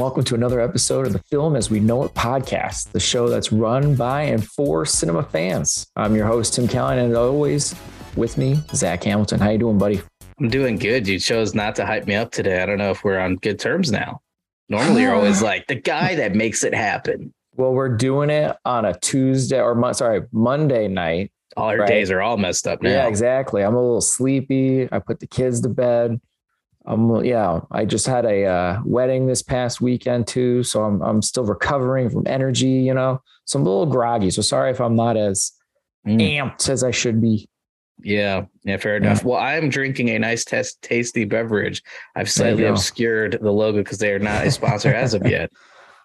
welcome to another episode of the Film as We Know It podcast, the show that's run by and for cinema fans. I'm your host, Tim Callan, and always with me, Zach Hamilton. How you doing, buddy? I'm doing good. You chose not to hype me up today. I don't know if we're on good terms now. Normally, you're always like the guy that makes it happen. Well, we're doing it on a Tuesday or sorry, Monday night. All our right? days are all messed up now. Yeah, exactly. I'm a little sleepy. I put the kids to bed. Um, yeah, I just had a uh, wedding this past weekend too, so I'm I'm still recovering from energy, you know. So I'm a little groggy. So sorry if I'm not as mm. amped as I should be. Yeah, yeah, fair enough. Well, I'm drinking a nice, test, tasty beverage. I've slightly obscured the logo because they are not a sponsor as of yet.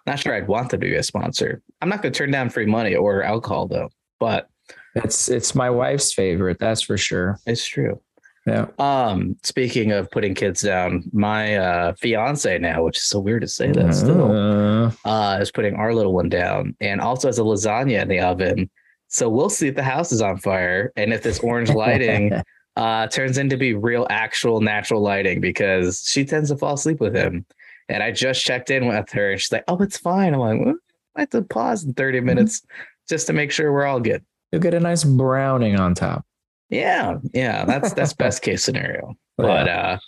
Not sure I'd want them to be a sponsor. I'm not going to turn down free money or alcohol though. But it's it's my wife's favorite. That's for sure. It's true. Yeah. Um, speaking of putting kids down, my uh fiance now, which is so weird to say that still, uh, uh is putting our little one down and also has a lasagna in the oven. So we'll see if the house is on fire and if this orange lighting uh turns into be real actual natural lighting because she tends to fall asleep with him. And I just checked in with her and she's like, Oh, it's fine. I'm like, well, I have to pause in 30 mm-hmm. minutes just to make sure we're all good. You'll get a nice browning on top. Yeah, yeah, that's that's best case scenario. But uh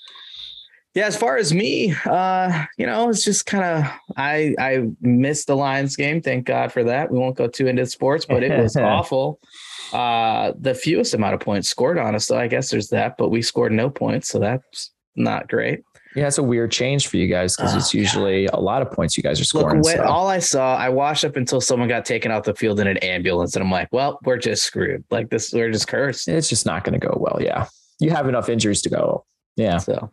yeah, as far as me, uh, you know, it's just kind of I I missed the Lions game. Thank God for that. We won't go too into sports, but it was awful. Uh the fewest amount of points scored on us, so I guess there's that, but we scored no points, so that's not great. Yeah, it's a weird change for you guys because oh, it's usually God. a lot of points you guys are scoring. Look, when, so. all I saw, I watched up until someone got taken off the field in an ambulance, and I'm like, well, we're just screwed. Like this, we're just cursed. It's just not going to go well. Yeah, you have enough injuries to go. Yeah. So,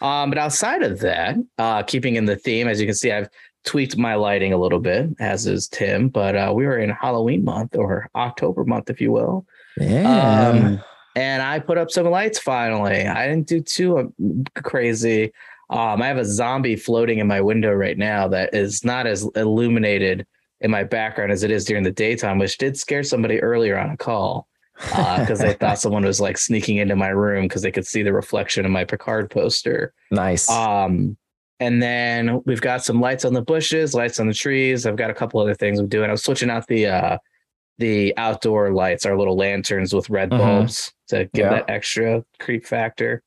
um, but outside of that, uh, keeping in the theme, as you can see, I've tweaked my lighting a little bit, as is Tim. But uh, we were in Halloween month or October month, if you will. Yeah. Um, and I put up some lights finally. I didn't do too uh, crazy. Um, I have a zombie floating in my window right now that is not as illuminated in my background as it is during the daytime, which did scare somebody earlier on a call because uh, they thought someone was like sneaking into my room because they could see the reflection of my Picard poster. Nice. Um, and then we've got some lights on the bushes, lights on the trees. I've got a couple other things I'm doing. I'm switching out the uh, the outdoor lights, our little lanterns with red mm-hmm. bulbs to give yeah. that extra creep factor.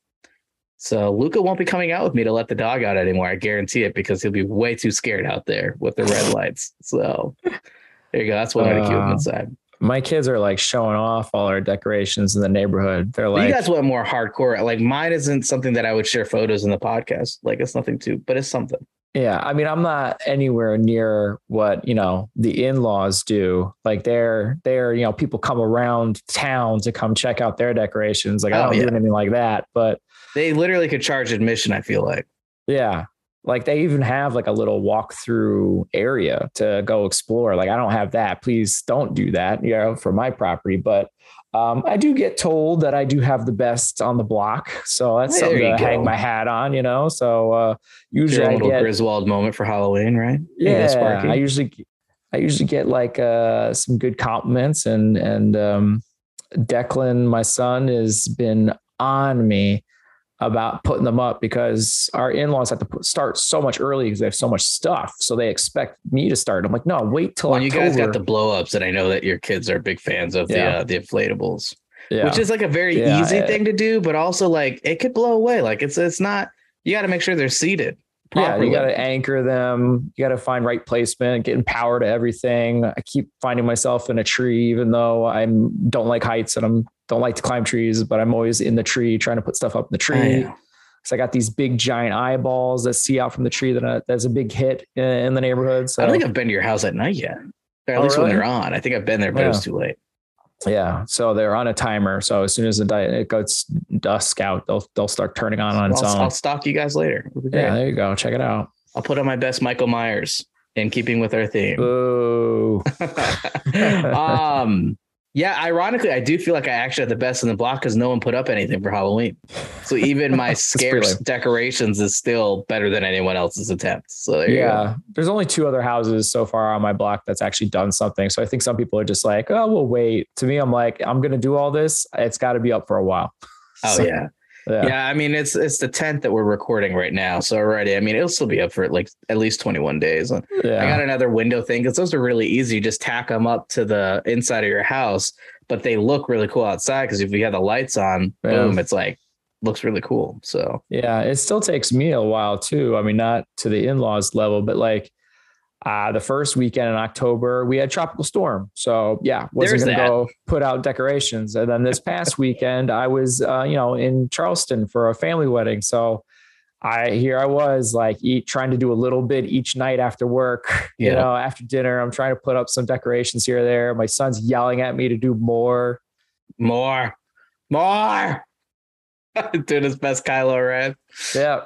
So Luca won't be coming out with me to let the dog out anymore. I guarantee it because he'll be way too scared out there with the red lights. So there you go. That's why I'm gonna keep him uh, inside. My kids are like showing off all our decorations in the neighborhood. They're like, you guys went more hardcore. Like mine isn't something that I would share photos in the podcast. Like it's nothing too, but it's something. Yeah, I mean, I'm not anywhere near what you know the in-laws do. Like they're they're you know people come around town to come check out their decorations. Like I oh, don't yeah. do anything like that, but they literally could charge admission. I feel like. Yeah, like they even have like a little walk-through area to go explore. Like I don't have that. Please don't do that. You know, for my property, but um, I do get told that I do have the best on the block, so that's there something to hang my hat on, you know. So uh, usually Your I little get Griswold moment for Halloween, right? Yeah, I usually I usually get like uh, some good compliments, and and um, Declan, my son, has been on me about putting them up because our in-laws have to put, start so much early because they have so much stuff. So they expect me to start. I'm like, no, wait till when October. you guys got the blow ups, and I know that your kids are big fans of the uh, the inflatables, yeah. which is like a very yeah, easy thing to do, but also like it could blow away. Like it's it's not. You got to make sure they're seated. Properly. Yeah, you got to anchor them. You got to find right placement, getting power to everything. I keep finding myself in a tree, even though I don't like heights and I'm don't like to climb trees, but I'm always in the tree trying to put stuff up in the tree. So I got these big giant eyeballs that see out from the tree that uh, that's a big hit in, in, the neighborhood. So I don't think I've been to your house at night yet, or at oh, least really? when they're on. I think I've been there, but yeah. it was too late. Yeah, so they're on a timer. So as soon as the di- it goes dusk out, they'll they'll start turning on on its I'll, own. I'll stalk you guys later. Yeah, there you go. Check it out. I'll put on my best Michael Myers in keeping with our theme. Ooh. um, yeah, ironically, I do feel like I actually had the best in the block because no one put up anything for Halloween. So even my scarce decorations is still better than anyone else's attempt. So yeah, there's only two other houses so far on my block that's actually done something. So I think some people are just like, oh, we'll wait. To me, I'm like, I'm gonna do all this. It's got to be up for a while. Oh so, yeah. Yeah. yeah. I mean it's it's the 10th that we're recording right now. So already, I mean, it'll still be up for like at least 21 days. Yeah. I got another window thing because those are really easy. You just tack them up to the inside of your house, but they look really cool outside because if you have the lights on, yeah. boom, it's like looks really cool. So yeah, it still takes me a while too. I mean, not to the in-laws level, but like uh, the first weekend in October, we had tropical storm. So yeah, wasn't going to go put out decorations. And then this past weekend, I was, uh, you know, in Charleston for a family wedding. So I here I was like eat trying to do a little bit each night after work. You know, after dinner, I'm trying to put up some decorations here or there. My son's yelling at me to do more, more, more. Doing his best Kylo Ren. Yeah,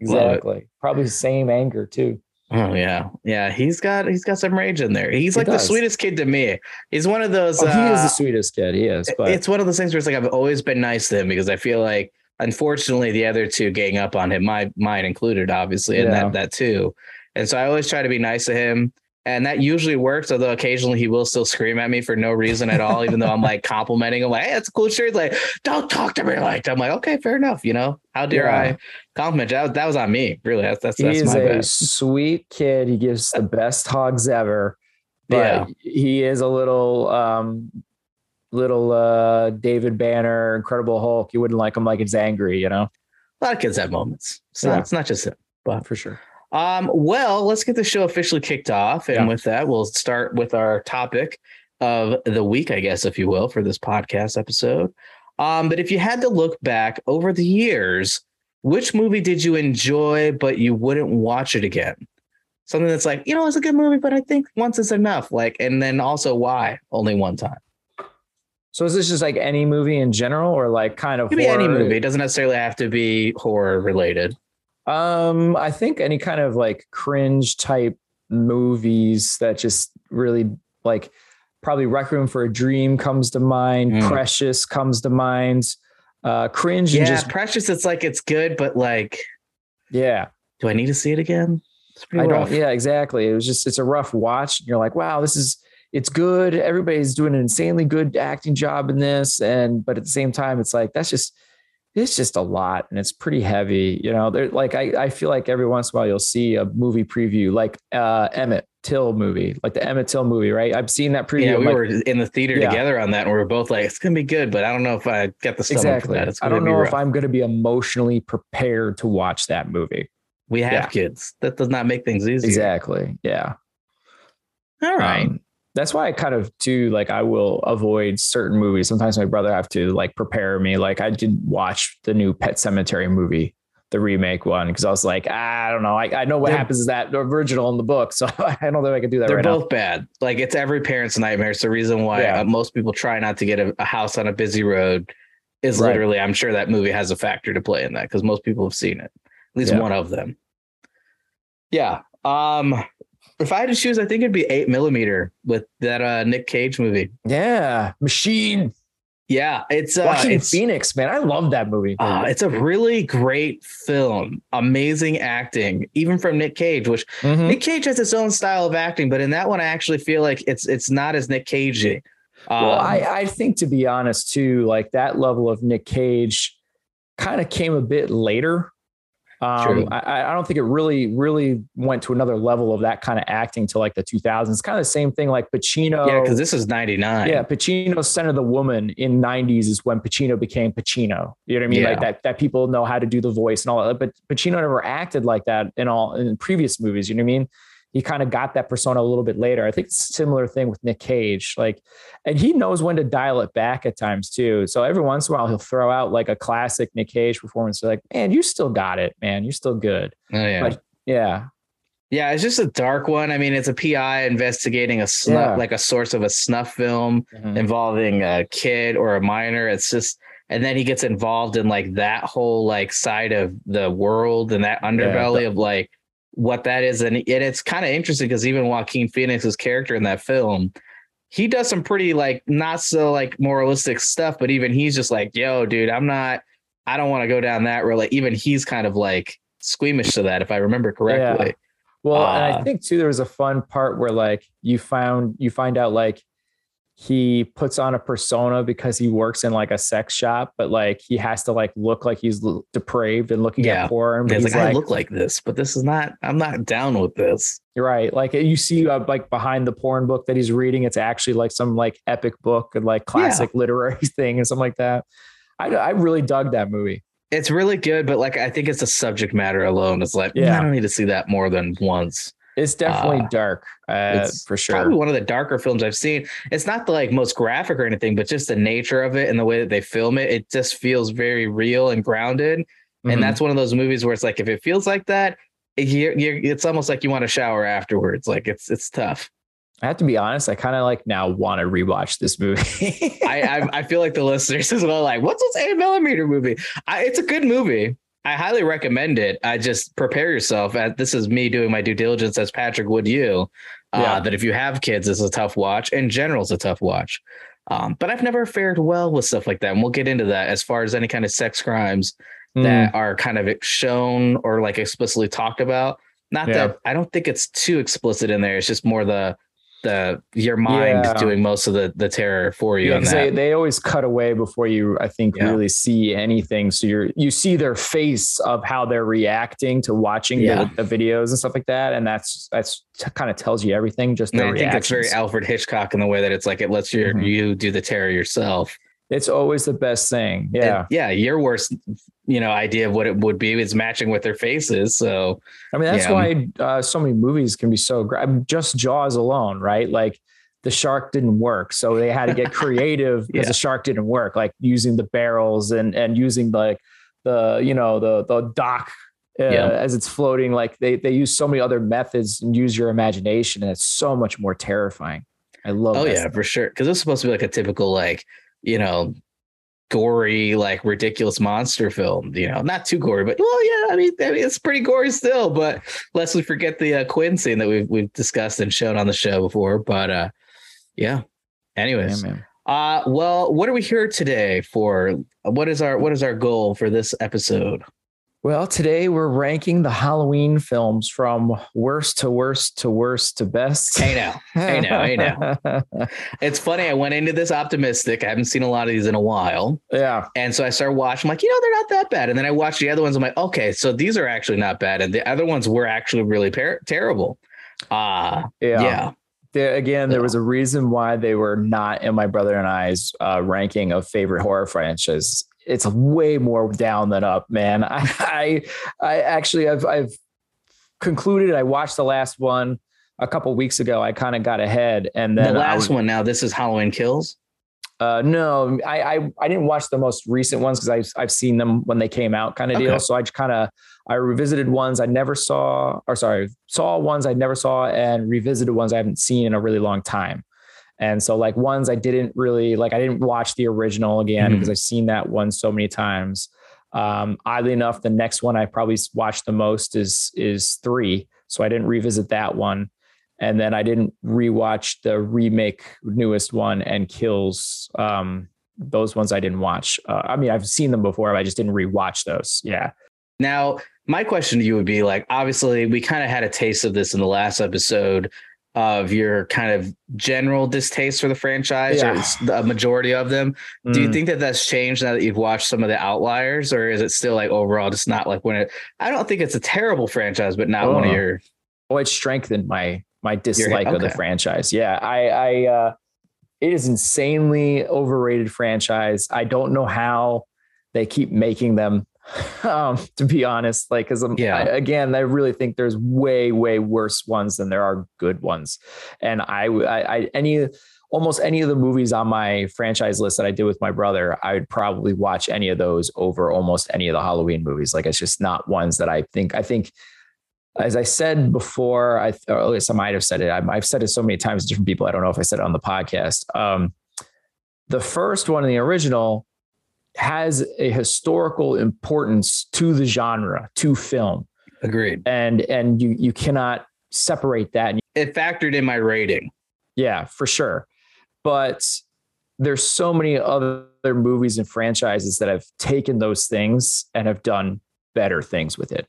exactly. Probably same anger too. Oh yeah, yeah. He's got he's got some rage in there. He's he like does. the sweetest kid to me. He's one of those. Oh, he uh, is the uh, sweetest kid. He is. But it's one of those things where it's like I've always been nice to him because I feel like, unfortunately, the other two gang up on him, my mine included, obviously, and yeah. that that too. And so I always try to be nice to him and that usually works. Although occasionally he will still scream at me for no reason at all, even though I'm like complimenting him, like, "Hey, that's a cool shirt." like, "Don't talk to me like." That. I'm like, "Okay, fair enough." You know, how dare yeah. I compliment? That, that was on me. Really, that's that's, that's He's a bad. sweet kid. He gives the best hugs ever. But yeah. he is a little um little uh David Banner, Incredible Hulk. You wouldn't like him like it's angry, you know. A lot of kids have moments. So yeah. it's not just him, but for sure. Um, well, let's get the show officially kicked off. And yeah. with that, we'll start with our topic of the week, I guess, if you will, for this podcast episode. Um, but if you had to look back over the years, which movie did you enjoy, but you wouldn't watch it again? Something that's like, you know, it's a good movie, but I think once is enough. Like, and then also why only one time? So is this just like any movie in general, or like kind of? It could be any movie. It doesn't necessarily have to be horror related. Um, I think any kind of like cringe type movies that just really like probably Requiem for a Dream comes to mind, mm. Precious comes to mind. Uh cringe yeah, and just Precious, it's like it's good, but like yeah. Do I need to see it again? I rough. don't yeah, exactly. It was just it's a rough watch. You're like, wow, this is it's good. Everybody's doing an insanely good acting job in this. And but at the same time, it's like that's just it's just a lot and it's pretty heavy. You know, there like I, I feel like every once in a while you'll see a movie preview like uh Emmett Till movie, like the Emmett Till movie, right? I've seen that preview. Yeah, we like, were in the theater yeah. together on that, and we were both like, "It's gonna be good," but I don't know if I get the stomach exactly. for that. I don't know rough. if I'm gonna be emotionally prepared to watch that movie. We have yeah. kids. That does not make things easy. Exactly. Yeah. All right. Um, that's why I kind of do like I will avoid certain movies. Sometimes my brother have to like prepare me. Like I did watch the new Pet Sematary movie, the remake one, because I was like, ah, I don't know. I, I know what they're, happens is that the original in the book, so I don't think I can do that. They're right both now. bad. Like it's every parent's nightmare. It's the reason why yeah. uh, most people try not to get a, a, house on a busy road. Is right. literally, I'm sure that movie has a factor to play in that because most people have seen it, at least yeah. one of them. Yeah. Um, if I had to choose, I think it'd be eight millimeter with that uh, Nick Cage movie. Yeah, Machine. Yeah, it's uh, Joaquin it's, Phoenix, man. I love that movie. Uh, it's a really great film. Amazing acting, even from Nick Cage. Which mm-hmm. Nick Cage has its own style of acting, but in that one, I actually feel like it's it's not as Nick Cagey. Um, well, I, I think to be honest, too, like that level of Nick Cage kind of came a bit later um, I, I, don't think it really, really went to another level of that kind of acting to like the 2000s. It's kind of the same thing like Pacino. Yeah, because this is 99. Yeah, Pacino Scent of the Woman in 90s is when Pacino became Pacino. You know what I mean? Yeah. Like that, that people know how to do the voice and all that. But Pacino never acted like that in all in previous movies. You know what I mean? He kind of got that persona a little bit later. I think it's a similar thing with Nick Cage. Like, and he knows when to dial it back at times too. So every once in a while he'll throw out like a classic Nick Cage performance. They're like, man, you still got it, man. You're still good. Oh, yeah. But yeah. Yeah, it's just a dark one. I mean, it's a PI investigating a snuff, yeah. like a source of a snuff film mm-hmm. involving a kid or a minor. It's just, and then he gets involved in like that whole like side of the world and that underbelly yeah, of like what that is. And, and it's kind of interesting because even Joaquin Phoenix's character in that film, he does some pretty like not so like moralistic stuff, but even he's just like, yo, dude, I'm not, I don't want to go down that road. Like even he's kind of like squeamish to that, if I remember correctly. Yeah. Well, uh, and I uh, think too, there was a fun part where like you found you find out like he puts on a persona because he works in like a sex shop, but like he has to like look like he's depraved and looking Yeah. at porn. But He's like, like, I look like this, but this is not. I'm not down with this. You're right. Like you see, uh, like behind the porn book that he's reading, it's actually like some like epic book and like classic literary thing and something like that. I, I really dug that movie. It's really good, but like I think it's the subject matter alone. It's like, yeah, Yeah. I don't need to see that more than once. It's definitely Uh, dark, uh, it's for sure. Probably one of the darker films I've seen. It's not the like most graphic or anything, but just the nature of it and the way that they film it, it just feels very real and grounded. Mhm. And that's one of those movies where it's like if it feels like that, you're, you're, it's almost like you want to shower afterwards. Like it's it's tough. I have to be honest. I kind of like now want to rewatch this movie. I, I I feel like the listeners as well. Like, what's this eight millimeter movie? I, it's a good movie. I highly recommend it. I just prepare yourself. This is me doing my due diligence as Patrick would you. Uh, Yeah. That if you have kids, it's a tough watch. In general, it's a tough watch. Um, but I've never fared well with stuff like that, and we'll get into that as far as any kind of sex crimes Mm. that are kind of shown or like explicitly talked about. Not Yeah. that I don't think it's too explicit in there. It's just more the the your mind Yeah. doing most of the the terror for you. yeah, that. they, they always cut away before you, I think, Yeah. really see anything. So you're you see their face of how they're reacting to watching Yeah. the, the videos and stuff like that, and that's that's kind of tells you everything. Just I think it's very. Alfred Hitchcock in the way that it's like it lets your Mhm. you do the terror yourself. It's always the best thing. Yeah. And yeah. Your worst, you know, idea of what it would be is matching with their faces. So I mean, that's Yeah. why uh, so many movies can be so great. Just Jaws alone, right? Like the shark didn't work, so they had to get creative because Yeah. the shark didn't work. Like using the barrels and and using like the you know the the dock uh, Yeah. as it's floating. Like they they use so many other methods and use your imagination, and it's so much more terrifying. I love. oh yeah, stuff. for sure. Because it's supposed to be like a typical like, you know, gory, like ridiculous monster film. You know, not too gory, but well, yeah. I mean, I mean it's pretty gory still. But lest we forget the uh, Quint scene that we've we've discussed and shown on the show before. But uh, yeah. Anyways, Yeah. Uh well, what are we here today for? What is our what is our goal for this episode? Well, today we're ranking the Halloween films from worst to worst to worst to best. Hey now. Hey now, hey now. It's funny, I went into this optimistic. I haven't seen a lot of these in a while. yeah. And so I started watching, I'm like, you know, they're not that bad. And then I watched the other ones. I'm like, okay, so these are actually not bad. And the other ones were actually really par- terrible. Uh Yeah. yeah. There, again, there Yeah. was a reason why they were not in my brother and I's uh, ranking of favorite horror franchises. It's way more down than up, man. I, I, I actually, I've, I've concluded. I watched the last one a couple weeks ago. I kind of got ahead, and then the last was- one now, this is Halloween Kills. Uh, no, I, I I didn't watch the most recent ones because I've I've seen them when they came out, kind of Okay. deal. So I just kind of I revisited ones I never saw, or sorry, saw ones I never saw, and revisited ones I haven't seen in a really long time. And so like ones I didn't really like, I didn't watch the original again Mhm. because I've seen that one so many times. Um, oddly enough, the next one I probably watched the most is is three, so I didn't revisit that one and then I didn't rewatch the remake newest one and Kills. Um, those ones I didn't watch. Uh, I mean, I've seen them before, but I just didn't rewatch those. Yeah, Now, my question to you would be like, obviously, we kind of had a taste of this in the last episode of your kind of general distaste for the franchise, or Yeah. majority of them. Do you Mm. think that that's changed now that you've watched some of the outliers, or is it still like overall just not like when it? I don't think it's a terrible franchise, but not one of Oh. your. Well, it strengthened my my dislike of the franchise. Yeah, I, I uh, it is insanely overrated franchise. I don't know how they keep making them. Um, to be honest, like, because Yeah. again, I really think there's way, way worse ones than there are good ones. And I, I, I, any, almost any of the movies on my franchise list that I did with my brother, I would probably watch any of those over almost any of the Halloween movies. Like, it's just not ones that I think. I think as I said before, I or at least I might have said it. I've, I've said it so many times to different people. I don't know if I said it on the podcast. Um, the first one, in the original, has a historical importance to the genre, to film, Agreed. and and you you cannot separate that. And It factored in my rating. yeah, for sure. But there's so many other movies and franchises that have taken those things and have done better things with it.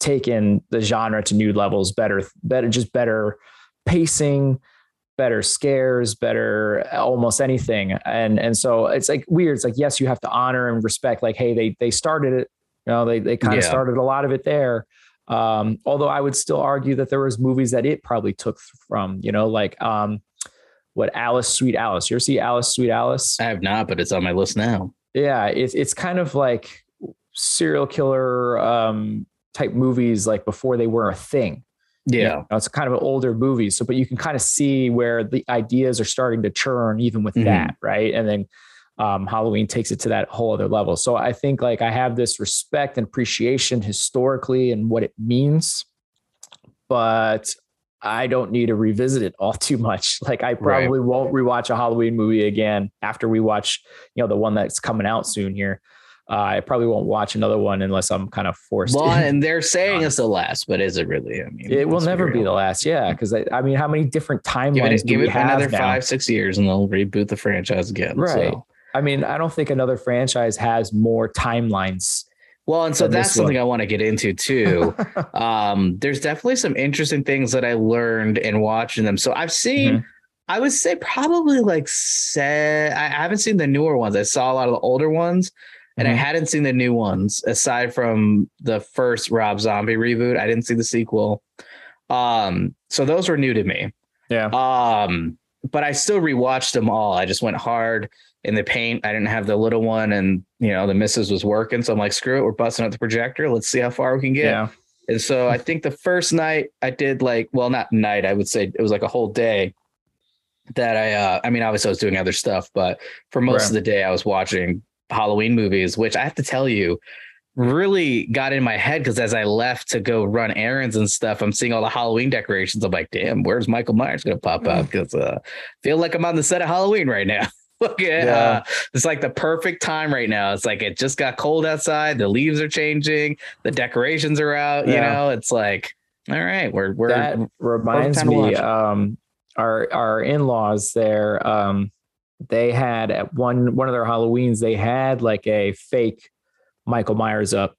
Taken the genre to new levels, better, better, just better pacing, better scares, better almost anything. And and so it's like weird. It's like yes, you have to honor and respect. Like hey, they they started it. You know, they they kind of Yeah. started a lot of it there. Um, although I would still argue that there was movies that it probably took from. You know, like um, what Alice, Sweet Alice. You ever see Alice, Sweet Alice? I have not, but it's on my list now. Yeah, it's it's kind of like serial killer um, type movies, like before they were a thing. You Yeah. know, it's kind of an older movie. So, but you can kind of see where the ideas are starting to churn even with Mhm. that, right? And then um, Halloween takes it to that whole other level. So I think like I have this respect and appreciation historically and what it means, but I don't need to revisit it all too much. Like I probably won't rewatch a Halloween movie again after we watch, you know, the one that's coming out soon here. Uh, I probably won't watch another one unless I'm kind of forced. Well, in. and they're saying it's the last, but is it really? I mean, It will never be the last, yeah. Because I, I mean, how many different Give timelines it, do give we it have another now? five, six years, and they'll reboot the franchise again. Right. So. I mean, I don't think another franchise has more timelines. Well, and so that's something I want to get into too. um, there's definitely some interesting things that I learned in watching them. So I've seen, Mhm. I would say probably like say I haven't seen the newer ones. I saw a lot of the older ones, and I Mhm. hadn't seen the new ones aside from the first Rob Zombie reboot. I didn't see the sequel. Um, so those were new to me. yeah. Um, but I still rewatched them all. I just went hard in the paint. I didn't have the little one, and you know the missus was working, so I'm like, screw it, we're busting out the projector. Let's see how far we can get. Yeah. And so I think the first night I did like, well, not night, I would say it was like a whole day that I, uh, I mean, obviously I was doing other stuff, but for most Right. of the day I was watching Halloween movies, which I have to tell you, really got in my head because as I left to go run errands and stuff, I'm seeing all the Halloween decorations. I'm like, damn, where's Michael Myers gonna pop up? Because uh, feel like I'm on the set of Halloween right now. Look at Yeah. uh, it's like the perfect time right now. It's like it just got cold outside, the leaves are changing, the decorations are out. You know, it's like, all right, we're we're that reminds me um our our in-laws there um they had at one one of their halloweens they had like a fake michael myers up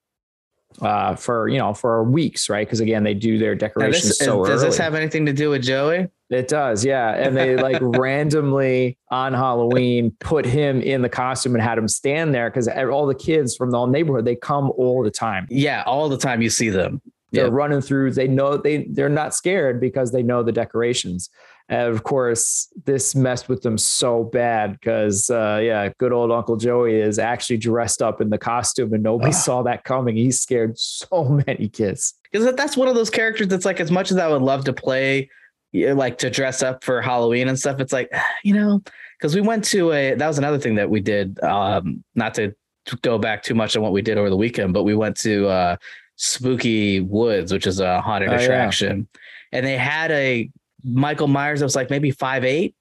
uh for you know for weeks right because again they do their decorations this, so does early this have anything to do with Joey? it does yeah and they like randomly on halloween put him in the costume and had him stand there because all the kids from the whole neighborhood they come all the time Yeah, all the time you see them. they're Yep. running through they know they they're not scared because they know the decorations and of course this messed with them so bad because uh yeah good old uncle joey is actually dressed up in the costume and nobody Ugh. saw that coming he scared so many kids because that's one of those characters that's like as much as I would love to play, like to dress up for Halloween and stuff. It's like you know, because we went to a that was another thing that we did. Um, not to go back too much on what we did over the weekend, but we went to uh, Spooky Woods, which is a haunted Oh, yeah. attraction, and they had a Michael Myers that was like maybe five eight.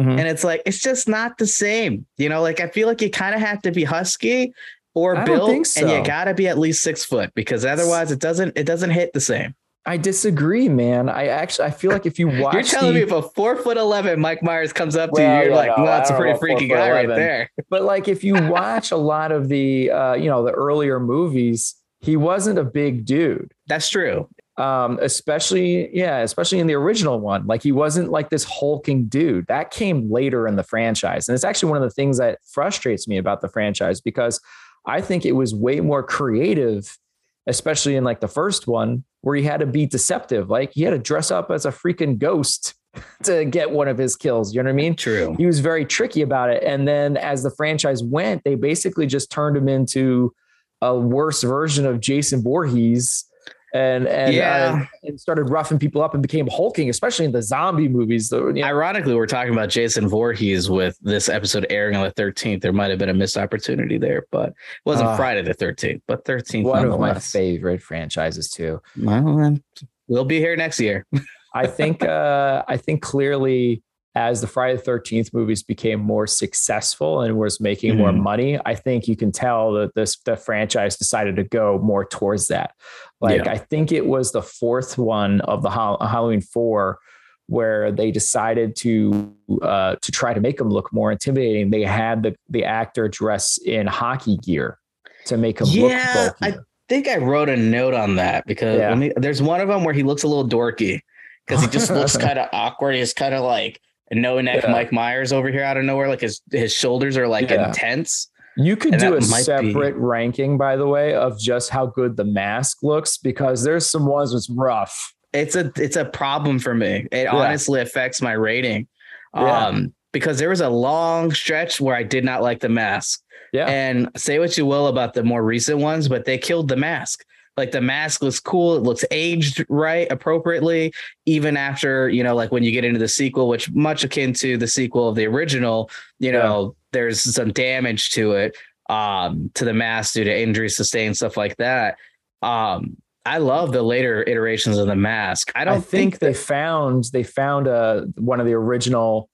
Mhm. And it's like it's just not the same, you know. Like I feel like you kind of have to be husky or I built, think and you got to be at least six foot because otherwise it doesn't it doesn't hit the same. i disagree man i actually i feel like if you watch You're telling the- me if a four foot eleven Mike Myers comes up to you, you're yeah, like, no, that's a pretty freaky 4'11". guy right there. but like if you watch a lot of the uh you know the earlier movies he wasn't a big dude That's true. Um especially yeah especially in the original one like he wasn't like this hulking dude that came later in the franchise and it's actually one of the things that frustrates me about the franchise because i think it was way more creative especially in like the first one where he had to be deceptive like he had to dress up as a freaking ghost to get one of his kills you know what i mean True. he was very tricky about it. And then as the franchise went, they basically just turned him into a worse version of Jason Voorhees and and, Yeah. uh, and started roughing people up and became hulking, especially in the zombie movies. The, you know, Ironically, we're talking about Jason Voorhees with this episode airing on the 13th. There might have been a missed opportunity there, but it wasn't Ah. Friday the 13th, but 13th. one of my favorite franchises too. Well, we'll be here next year. I think uh, I think clearly as the Friday the Thirteenth movies became more successful and was making more Mhm. money, I think you can tell that this the franchise decided to go more towards that. Like Yeah. I think it was the fourth one of the Hall- Halloween Four where they decided to uh, to try to make them look more intimidating. They had the the actor dress in hockey gear to make him Yeah, look bulky. I think I wrote a note on that because Yeah. me, there's one of them where he looks a little dorky because he just looks kind of awkward. He's kind of like and no neck Yeah. Mike Myers over here out of nowhere. Like his his shoulders are like Yeah. intense. You could And do a might be- separate ranking, by the way, of just how good the mask looks because there's some ones that's rough. It's a it's a problem for me. It honestly affects my rating. Yeah. Um, because there was a long stretch where I did not like the mask. Yeah. And say what you will about the more recent ones, but they killed the mask. Like the mask looks cool. It looks aged right appropriately, even after, you know, like when you get into the sequel, which much akin to the sequel of the original, you know, there's some damage to it, um, to the mask due to injuries sustained, stuff like that. Um, I love the later iterations of the mask. I don't I think, think, they found they found uh one of the original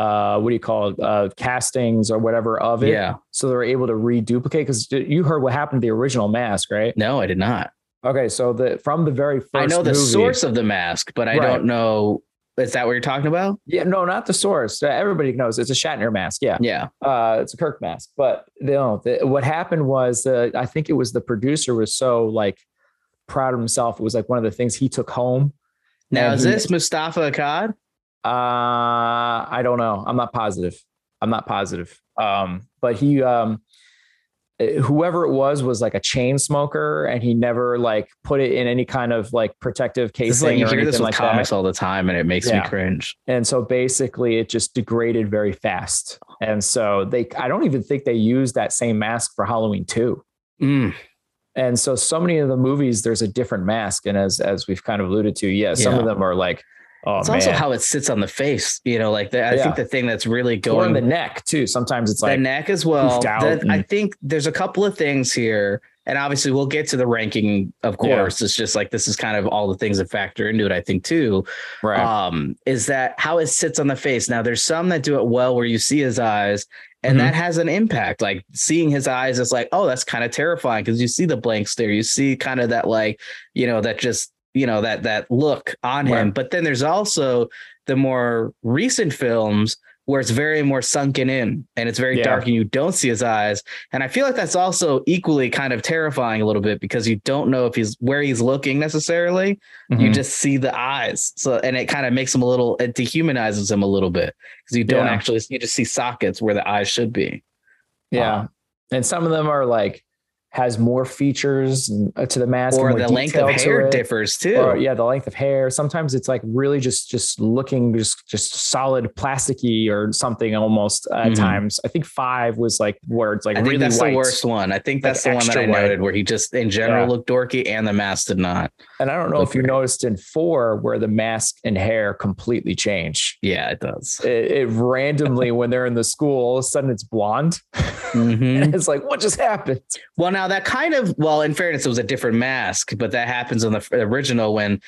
uh what do you call it uh castings or whatever of it yeah. so they were able to reduplicate because you heard what happened to the original mask right No, I did not. okay so the from the very first I know the movie- source of the mask, but I Right. don't know. Is that what you're talking about? yeah no not the source Uh, everybody knows it's a shatner mask yeah Yeah. uh it's a kirk mask but no the, what happened was uh, i think it was the producer was so like proud of himself it was like one of the things he took home Now is he- this Moustapha Akkad? Uh, I don't know. I'm not positive. I'm not positive. Um, but he, um, eh, whoever it was, was like a chain smoker, and he never like put it in any kind of like protective casing like you or hear anything this with like comics that. all the time, and it makes Yeah. me cringe. And so basically, it just degraded very fast. And so they, I don't even think they used that same mask for Halloween two. Mm, And so, so many of the movies, there's a different mask, and as as we've kind of alluded to, yeah, some Yeah. of them are like, oh it's man, also how it sits on the face. You know, like the, I Yeah. think the thing that's really or going in the neck too. Sometimes it's like the neck as well. The- I think there's a couple of things here, and obviously we'll get to the ranking. Of Yeah. course, it's just like this is kind of all the things that factor into it. I think too. right, um, is that how it sits on the face. Now, there's some that do it well where you see his eyes, and Mhm. that has an impact. Like seeing his eyes is like, oh, that's kind of terrifying because you see the blank stare, you see kind of that like, you know, that just you know that that look on him. But then there's also the more recent films where it's very more sunken in and it's very Yeah. dark and you don't see his eyes. And I feel like that's also equally kind of terrifying a little bit because you don't know if he's where he's looking necessarily you Mhm. just see the eyes so and it kind of makes him a little it dehumanizes him a little bit because you don't Yeah. actually you just see sockets where the eyes should be Yeah. Um, and some of them are like has more features uh, to the mask or and the length of hair differs too Or, yeah, the length of hair. Sometimes it's like really just just looking just just solid plasticky or something almost at Mhm. times. I think five was like where it's like i think really that's white. the worst one i think Like that's the one that i white. noted where he just in general Yeah. looked dorky and the mask did not And I don't know if you great. noticed in four where the mask and hair completely change. yeah it does It, it randomly when they're in the school, all of a sudden it's blonde. Mhm. And it's like, what just happened? well now that kind of well in fairness it was a different mask but that happens in the original when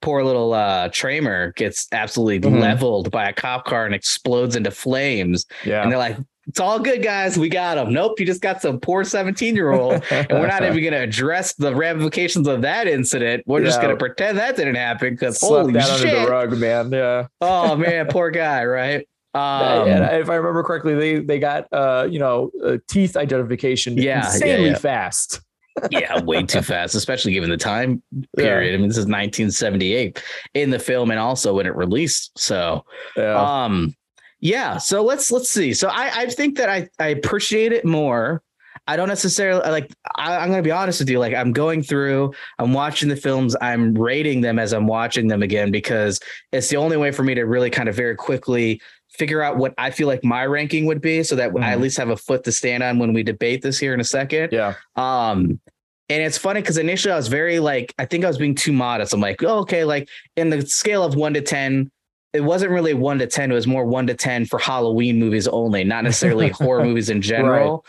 poor little uh Tramer gets absolutely Mhm. leveled by a cop car and explodes into flames Yeah. And they're like, it's all good, guys. We got him. Nope, you just got some poor 17 year old. And we're not even going to address the ramifications of that incident. We're just going to pretend that didn't happen because holy that under the rug, man. Yeah. Oh, man, poor guy, right? Um, if I remember correctly, they they got uh you know uh, teeth identification Yeah, yeah, insanely yeah. fast. yeah, way too fast, especially given the time Yeah. period. I mean, this is 1978 in the film and also when it released. So, Yeah. um yeah so let's let's see so i i think that i i appreciate it more i don't necessarily like I, i'm gonna be honest with you like i'm going through i'm watching the films i'm rating them as i'm watching them again because it's the only way for me to really kind of very quickly figure out what i feel like my ranking would be so that i at Mhm. least have a foot to stand on when we debate this here in a second yeah. um, and it's funny because initially I was very like, I think I was being too modest. I'm like, oh, okay, like in the scale of one to 10, it wasn't really one to 10. It was more one to 10 for Halloween movies only, not necessarily horror movies in general.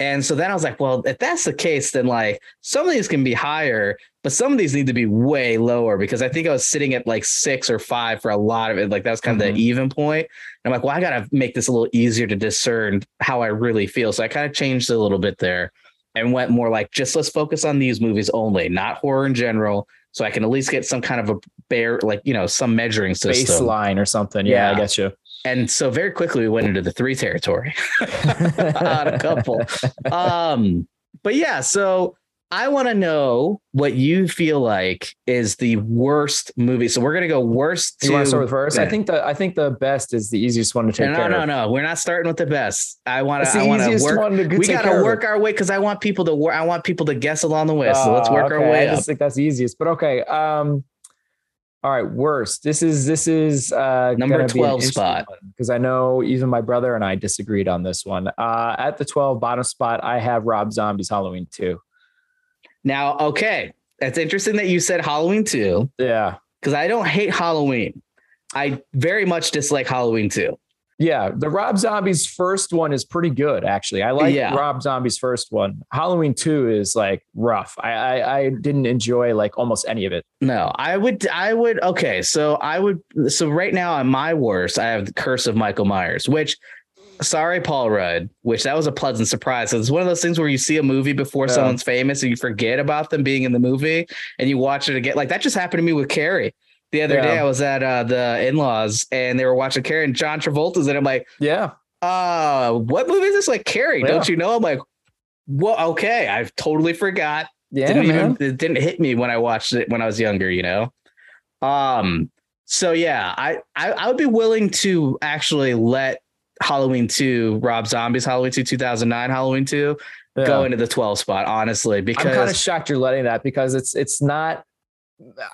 And so then I was like, well, if that's the case, then like some of these can be higher, but some of these need to be way lower because I think I was sitting at like six or five for a lot of it. Like that was kind of Mhm. the even point. I'm like, well, I got to make this a little easier to discern how I really feel. So I kind of changed a little bit there and went more like just let's focus on these movies only, not horror in general. So I can at least get some kind of a bare, like, you know, some measuring system. Baseline or something. Yeah, I Yeah. get you. And so very quickly we went into the three territory on a couple. Um, but yeah, so I want to know what you feel like is the worst movie. So we're gonna go worst. You want to start with to first? I think the I think the best is the easiest one to take No, no, of. no. We're not starting with the best. I want to. the I want to work. one to We got care to of. work our way because I want people to work. I want people to guess along the way. So let's work our okay. way I up. just think that's the easiest. But okay. Um, all right, worst. This is this is uh Number 12 spot. because I know even my brother and I disagreed on this one. Uh, at the twelve bottom spot, I have Rob Zombie's Halloween two. Now, okay, it's interesting that you said Halloween too. Yeah, because I don't hate Halloween. I very much dislike Halloween too. yeah. The Rob Zombie's first one is pretty good, actually. I like Yeah. Rob Zombie's first one. Halloween two is like rough. I, I I didn't enjoy like almost any of it. No, I would, I would, okay. So I would, so right now on my worst, I have the curse of Michael Myers, which, sorry, Paul Rudd, which that was a pleasant surprise. So it's one of those things where you see a movie before Yeah. someone's famous and you forget about them being in the movie and you watch it again. Like that just happened to me with Carrie. The other Yeah. day I was at uh, the in-laws and they were watching Carrie and John Travolta's and I'm like, Yeah, uh, what movie is this? Like Carrie, Yeah. don't you know? I'm like, well, okay. I've totally forgot yeah, didn't even it didn't hit me when I watched it when I was younger, you know. Um so yeah, I I, I would be willing to actually let Halloween 2, Rob Zombie's Halloween 2 2009 Halloween 2 Yeah. go into the 12 spot honestly Because I'm kind of shocked you're letting that because it's it's not.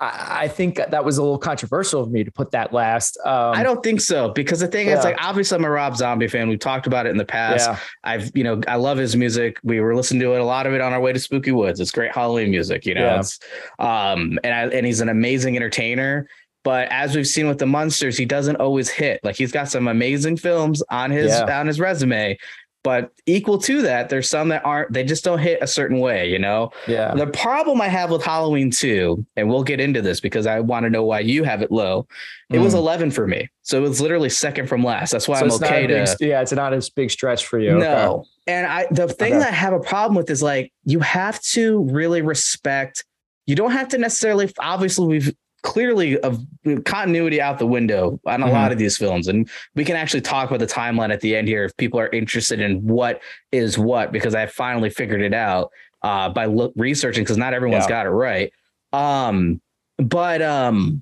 I, I think that was a little controversial of me to put that last. Um, I don't think so because the thing is like obviously I'm a Rob Zombie fan. We've talked about it in the past. Yeah, I've you know I love his music. We were listening to it a lot of it on our way to Spooky Woods. It's great Halloween music, you know. Yeah. It's um and I, and he's an amazing entertainer. But as we've seen with the monsters, he doesn't always hit. Like he's got some amazing films on his Yeah. on his resume, but equal to that, there's some that aren't. They just don't hit a certain way, you know. yeah, The problem I have with Halloween 2, and we'll get into this because I want to know why you have it low. It was Mm. 11 for me. So it was literally second from last. That's why So I'm okay to big, yeah, it's not a big stretch for you. Okay. no. And I the thing Okay. that I have a problem with is like you have to really respect. You don't have to necessarily. Obviously, we've clearly of continuity out the window on a Mhm. lot of these films, and we can actually talk about the timeline at the end here if people are interested in what is what because I finally figured it out uh, by look researching because not everyone's Yeah. got it right. Um, but um,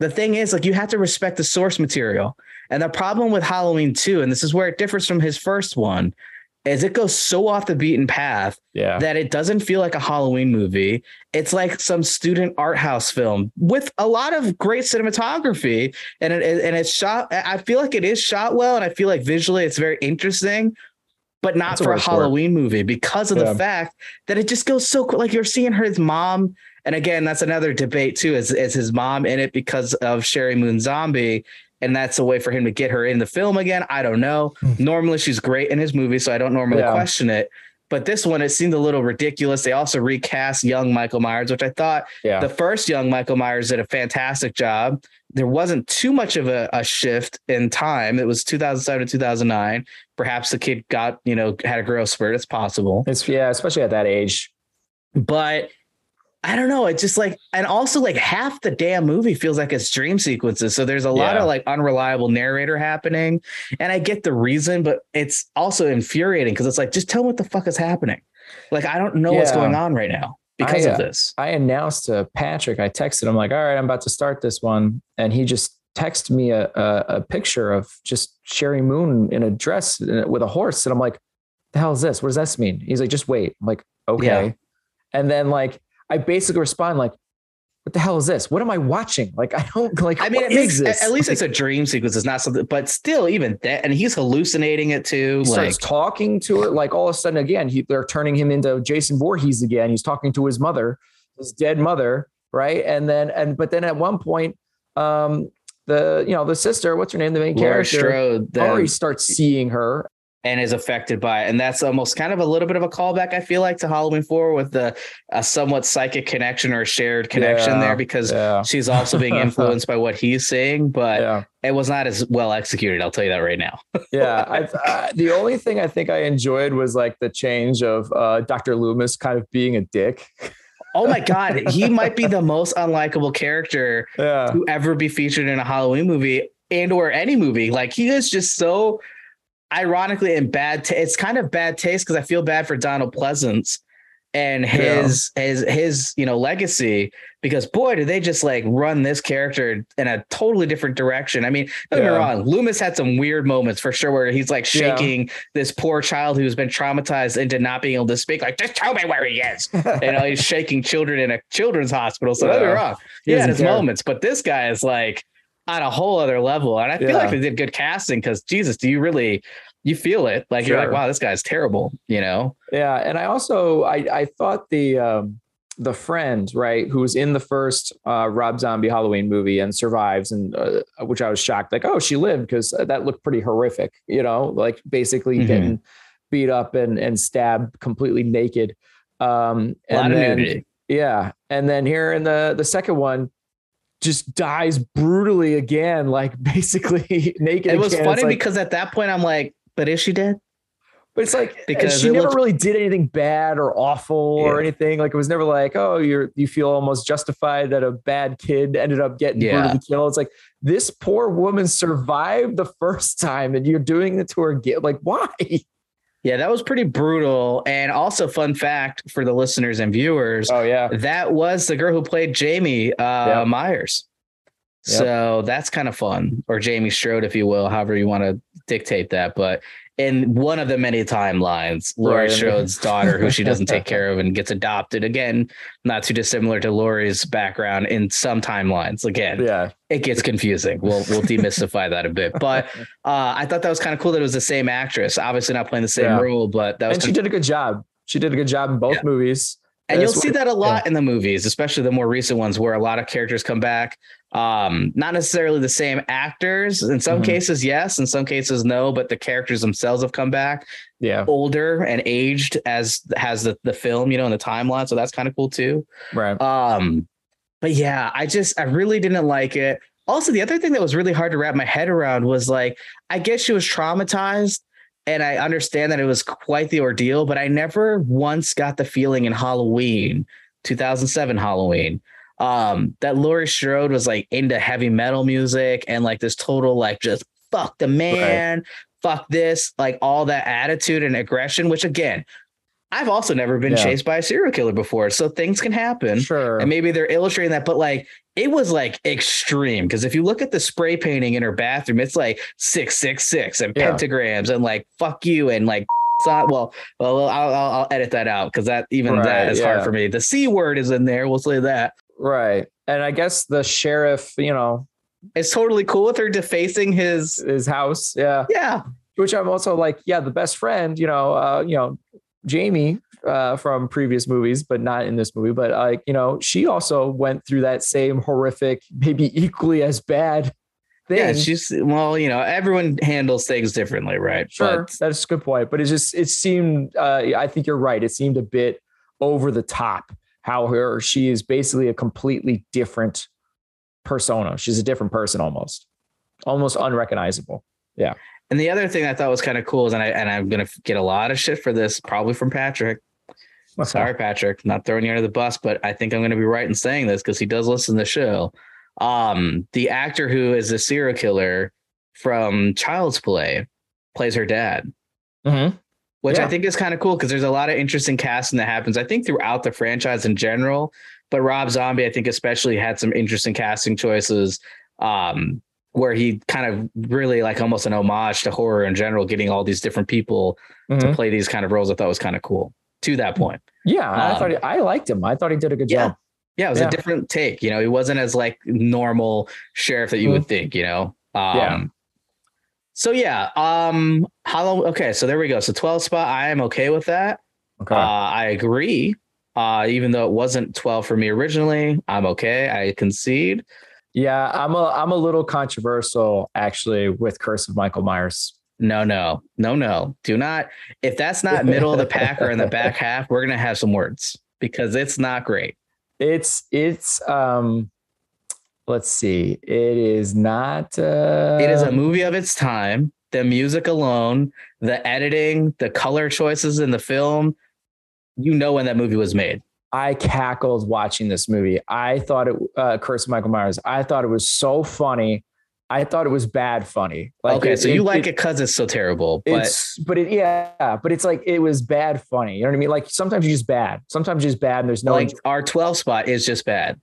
the thing is, like, you have to respect the source material. And the problem with Halloween 2, and this is where it differs from his first one, is it goes so off the beaten path Yeah, that it doesn't feel like a Halloween movie. It's like some student art house film with a lot of great cinematography, and it and it's shot. I feel like it is shot well, and I feel like visually it's very interesting, but not That's for a word for it. Halloween movie because of Yeah. the fact that it just goes so. Like you're seeing her his mom, and again, that's another debate too. Is is his mom in it because of Sheri Moon Zombie? And that's a way for him to get her in the film again. I don't know. Hmm. Normally, she's great in his movie, so I don't normally Yeah. question it. But this one, it seemed a little ridiculous. They also recast young Michael Myers, which I thought yeah, the first young Michael Myers did a fantastic job. There wasn't too much of a, a shift in time. It was 2007 to 2009. Perhaps the kid got, you know, had a growth spurt. It's possible. it's yeah, especially at that age. But I don't know. It's just like, and also like half the damn movie feels like it's dream sequences. So there's a lot Yeah. of like unreliable narrator happening. And I get the reason, but it's also infuriating because it's like, just tell me what the fuck is happening. Like, I don't know what's going on right now because I, of uh, this. I announced to Patrick, I texted him like, all right, I'm about to start this one. And he just texted me a, a, a picture of just Sheri Moon in a dress uh, with a horse. And I'm like, the hell is this? What does this mean? He's like, just wait. I'm like, okay. Yeah. And then like, I basically respond like, what the hell is this? What am I watching? Like, I don't like, I mean, it makes this? at least Like, it's a dream sequence. It's not something, but still, even that, and he's hallucinating it too. he Like, starts talking to her. Like all of a sudden, again, he, they're turning him into Jason Voorhees again. He's talking to his mother, his dead mother, right? And then, and but then at one point, um, the you know the sister, what's her name, the main Laura character, Strode, Laurie starts seeing her. And is affected by it. And that's almost kind of a little bit of a callback, I feel like, to Halloween 4 with the a somewhat psychic connection or a shared connection Yeah, there because Yeah, she's also being influenced by what he's saying, but yeah, it was not as well executed. I'll tell you that right now. yeah. I, the only thing I think I enjoyed was like the change of uh, Dr. Loomis kind of being a dick. Oh my God. he might be the most unlikable character Yeah, to ever be featured in a Halloween movie and or any movie. Like he is just so ironically in bad ta- it's kind of bad taste because I feel bad for Donald Pleasence and his yeah. his his you know legacy because boy did they just like run this character in a totally different direction i mean don't yeah. get me wrong loomis had some weird moments for sure where he's like shaking yeah. this poor child who's been traumatized into not being able to speak like just tell me where he is you know he's shaking children in a children's hospital so don't get me wrong he, he had his care. moments but this guy is like on a whole other level and i feel like they did good casting because jesus do you really you feel it like sure. you're like wow this guy's terrible you know yeah and i also i i thought the um the friend right who was in the first uh rob zombie halloween movie and survives and uh, which i was shocked like oh she lived because that looked pretty horrific you know like basically mm-hmm. getting beat up and and stabbed completely naked um and then, yeah and then here in the the second one just dies brutally again, like basically naked. It was again. funny like, because at that point I'm like, but is she dead? But it's like uh, because she never looked, really did anything bad or awful yeah. or anything. Like it was never like, oh, you're you feel almost justified that a bad kid ended up getting yeah. brutally killed. It's like this poor woman survived the first time, and you're doing it to her again. Like why? Yeah, that was pretty brutal. And also, fun fact for the listeners and viewers. Oh yeah, that was the girl who played Jamie uh. Myers. Yep. So that's kind of fun, or Jamie Strode, if you will, however you want to dictate that. But in one of the many timelines, Laurie right. Strode's daughter, who she doesn't take care of and gets adopted again, not too dissimilar to Laurie's background in some timelines. Again, yeah, it gets confusing. We'll we'll demystify that a bit. But uh, I thought that was kind of cool that it was the same actress, obviously not playing the same yeah. role, but that was and she did a good job. She did a good job in both yeah. movies. And you'll see that a lot yeah. in the movies, especially the more recent ones where a lot of characters come back. Um, not necessarily the same actors. In some mm-hmm. cases, yes. In some cases, no. But the characters themselves have come back, yeah, older and aged as has the the film, you know, in the timeline. So that's kind of cool too. Right. Um, but yeah, I just I really didn't like it. Also, the other thing that was really hard to wrap my head around was like, I guess she was traumatized and I understand that it was quite the ordeal, but I never once got the feeling in Halloween, 2007 Halloween, um, that Laurie Strode was like into heavy metal music and like this total like just fuck the man, right. fuck this, like all that attitude and aggression, which again, I've also never been yeah. chased by a serial killer before, so things can happen. Sure. And maybe they're illustrating that, but like it was like extreme because if you look at the spray painting in her bathroom, it's like six six six and yeah. pentagrams and like fuck you and like well, well, I'll, I'll, edit that out because that even right, that is yeah. hard for me. The c word is in there. We'll say that. Right, and I guess the sheriff, you know, is totally cool with her defacing his his house. Yeah, yeah. Which I'm also like, yeah, the best friend. You know, uh, you know, Jamie uh, from previous movies, but not in this movie. But like, you know, she also went through that same horrific, maybe equally as bad thing. Yeah, she's well, you know, everyone handles things differently, right? Sure, but, that's a good point. But it just it seemed, uh, I think you're right. It seemed a bit over the top how her she is basically a completely different persona. She's a different person almost, almost unrecognizable. Yeah. And the other thing I thought was kind of cool is, and I and I'm gonna get a lot of shit for this, probably from Patrick. Sorry, Patrick, not throwing you under the bus, but I think I'm gonna be right in saying this because he does listen to the show. Um, the actor who is a serial killer from Child's Play plays her dad. Mm-hmm. Which yeah. I think is kind of cool because there's a lot of interesting casting that happens. I think throughout the franchise in general, but Rob Zombie, I think especially had some interesting casting choices. Um, where he kind of really like almost an homage to horror in general, getting all these different people mm-hmm. to play these kind of roles. I thought was kind of cool to that point. Yeah, um, I thought he, I liked him. I thought he did a good yeah. job. Yeah, it was yeah. a different take. You know, he wasn't as like normal sheriff that you mm-hmm. would think. You know. Um, yeah. So yeah, um, how okay, so there we go. So 12 spot, I am okay with that. Okay. Uh, I agree. Uh, even though it wasn't 12 for me originally, I'm okay. I concede. Yeah, I'm a I'm a little controversial actually with Curse of Michael Myers. No, no, no, no. Do not. If that's not middle of the pack or in the back half, we're gonna have some words because it's not great. It's it's um let's see. It is not uh it is a movie of its time. The music alone, the editing, the color choices in the film, you know when that movie was made. I cackled watching this movie. I thought it, uh, Curse of Michael Myers. I thought it was so funny, I thought it was bad funny. Like okay, it, so you it, like it because it's so terrible. But it's but it yeah, but it's like it was bad funny. You know what I mean? Like sometimes you're just bad. Sometimes you're just bad and there's no like our 12 spot is just bad.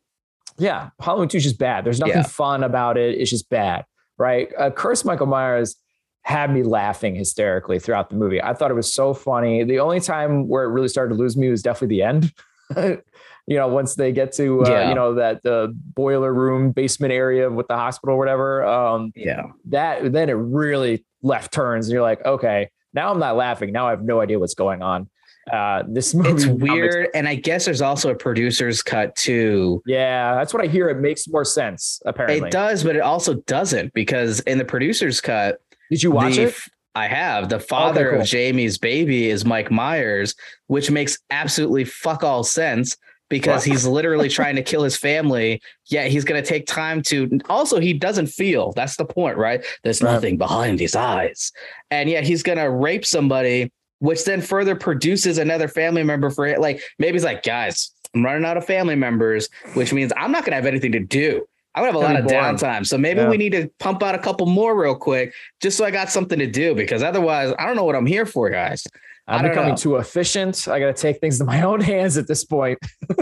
Yeah. Halloween 2 is just bad. There's nothing yeah. fun about it. It's just bad. Right. Uh, Curse Michael Myers had me laughing hysterically throughout the movie. I thought it was so funny. The only time where it really started to lose me was definitely the end. you know, once they get to uh, yeah. you know that the boiler room basement area with the hospital or whatever. Um, yeah, that then it really left turns, and you're like, okay, now I'm not laughing. Now I have no idea what's going on. Uh, this movie it's weird, and I guess there's also a producer's cut too. Yeah, that's what I hear. It makes more sense. Apparently, it does, but it also doesn't because in the producer's cut, did you watch the, it? I have. The father okay, cool. of Jamie's baby is Mike Myers, which makes absolutely fuck all sense because he's literally trying to kill his family. Yet he's going to take time to. Also, he doesn't feel. That's the point, right? There's right. nothing behind his eyes, and yet he's going to rape somebody, which then further produces another family member for it. Like maybe he's like, guys, I'm running out of family members, which means I'm not going to have anything to do. I would have a lot of downtime. So maybe yeah. we need to pump out a couple more real quick, just so I got something to do. Because otherwise, I don't know what I'm here for, guys. I'm becoming know. too efficient. I got to take things in my own hands at this point.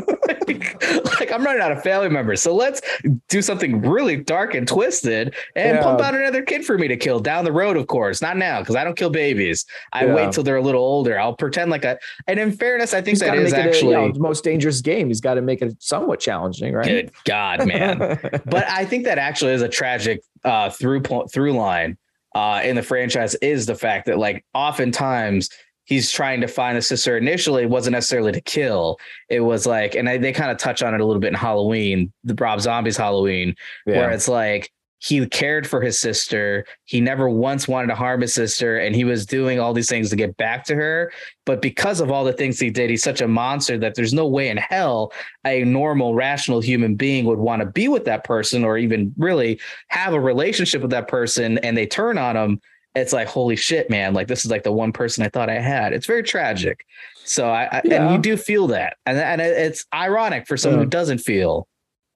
like I'm running out of family members. So let's do something really dark and twisted and yeah. pump out another kid for me to kill down the road, of course. Not now, because I don't kill babies. I yeah. wait till they're a little older. I'll pretend like a and in fairness, I think He's that is actually a, you know, the most dangerous game. He's got to make it somewhat challenging, right? Good God, man. but I think that actually is a tragic uh through through line uh in the franchise is the fact that like oftentimes he's trying to find the sister initially wasn't necessarily to kill. It was like, and I, they kind of touch on it a little bit in Halloween, the Rob Zombies Halloween, yeah. where it's like he cared for his sister. He never once wanted to harm his sister, and he was doing all these things to get back to her. But because of all the things he did, he's such a monster that there's no way in hell a normal, rational human being would want to be with that person or even really have a relationship with that person. And they turn on him it's like holy shit man like this is like the one person i thought i had it's very tragic so i, I yeah. and you do feel that and, and it's ironic for someone yeah. who mm. doesn't feel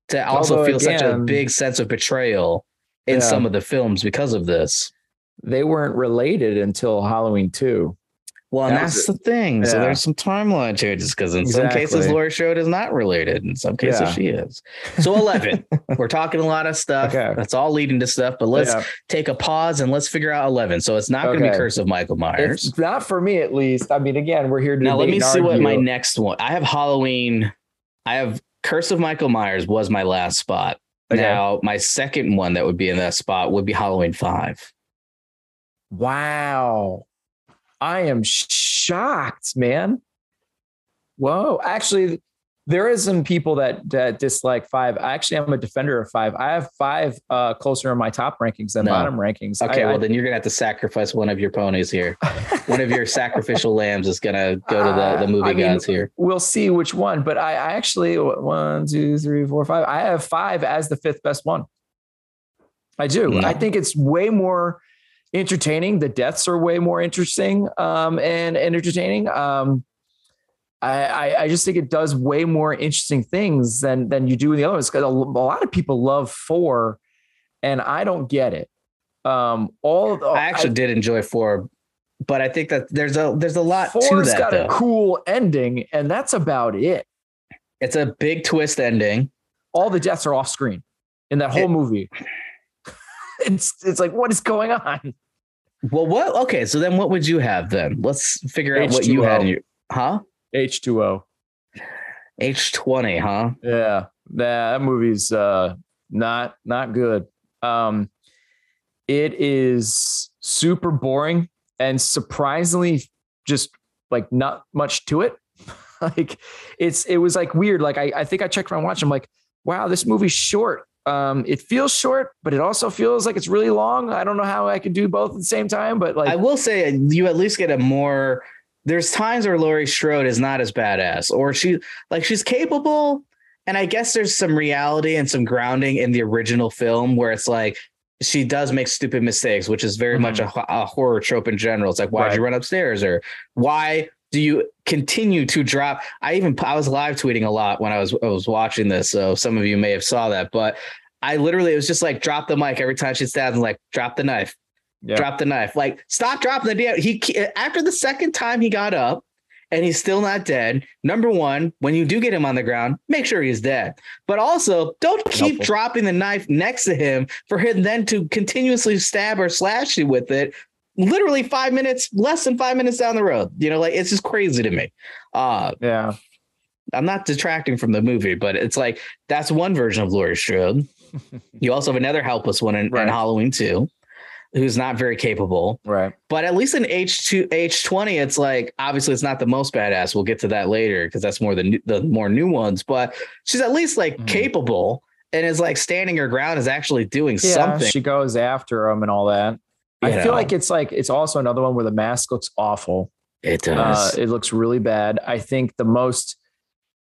to also Although, feel again, such a big sense of betrayal in yeah. some of the films because of this they weren't related until halloween 2 well, and that's the thing. Yeah. So there's some timeline changes because in exactly. some cases Laurie Strode is not related. In some cases yeah. she is. So 11. We're talking a lot of stuff. Okay. That's all leading to stuff. But let's yeah. take a pause and let's figure out 11. So it's not okay. going to be Curse of Michael Myers. It's not for me, at least. I mean, again, we're here to now. Let me see what my next one. I have Halloween. I have Curse of Michael Myers was my last spot. Okay. Now my second one that would be in that spot would be Halloween Five. Wow. I am shocked, man. Whoa. Actually, there is some people that that dislike five. Actually, I'm a defender of five. I have five uh, closer in my top rankings than no. bottom rankings. Okay, I, well I, then you're gonna have to sacrifice one of your ponies here. one of your sacrificial lambs is gonna go to the, the movie uh, gods mean, here. We'll see which one, but I, I actually one, two, three, four, five. I have five as the fifth best one. I do. No. I think it's way more entertaining. The deaths are way more interesting um, and, and entertaining. Um, I, I, I just think it does way more interesting things than than you do in the other ones. Because a, lot of people love four, and I don't get it. Um, all the, I actually I, did enjoy four, but I think that there's a there's a lot four's to that. got though. a cool ending, and that's about it. It's a big twist ending. All the deaths are off screen in that whole it, movie it's it's like what is going on? Well, what? Okay, so then what would you have then? Let's figure out H2O. what you had in your huh? H two O. H twenty, huh? Yeah, nah, that movie's uh not not good. Um, it is super boring and surprisingly just like not much to it. like it's it was like weird. Like I I think I checked my watch. I'm like, wow, this movie's short. Um, it feels short, but it also feels like it's really long. I don't know how I could do both at the same time, but like I will say, you at least get a more. There's times where Laurie Strode is not as badass, or she like she's capable, and I guess there's some reality and some grounding in the original film where it's like she does make stupid mistakes, which is very mm-hmm. much a, a, horror trope in general. It's like, why did you run upstairs, or why do you continue to drop? I even I was live tweeting a lot when I was I was watching this, so some of you may have saw that, but I literally it was just like drop the mic every time she stabs and like drop the knife, Yeah. drop the knife. Like stop dropping the damn. He after the second time he got up and he's still not dead. Number one, when you do get him on the ground, make sure he's dead. But also, don't keep Helpful. dropping the knife next to him for him then to continuously stab or slash you with it. Literally five minutes, less than five minutes down the road. You know, like it's just crazy to me. Uh, Yeah. I'm not detracting from the movie, but it's like that's one version of Laurie Strode. you also have another helpless one in, in Halloween 2, who's not very capable. Right. But at least in H2 H20, it's like obviously it's not the most badass. We'll get to that later because that's more the new, the more new ones. But she's at least like Mhm. capable and is like standing her ground, is actually doing Yeah. something. She goes after him and all that. I You feel like it's like it's also another one where the mask looks awful. it Uh, does. it looks really bad. I think the most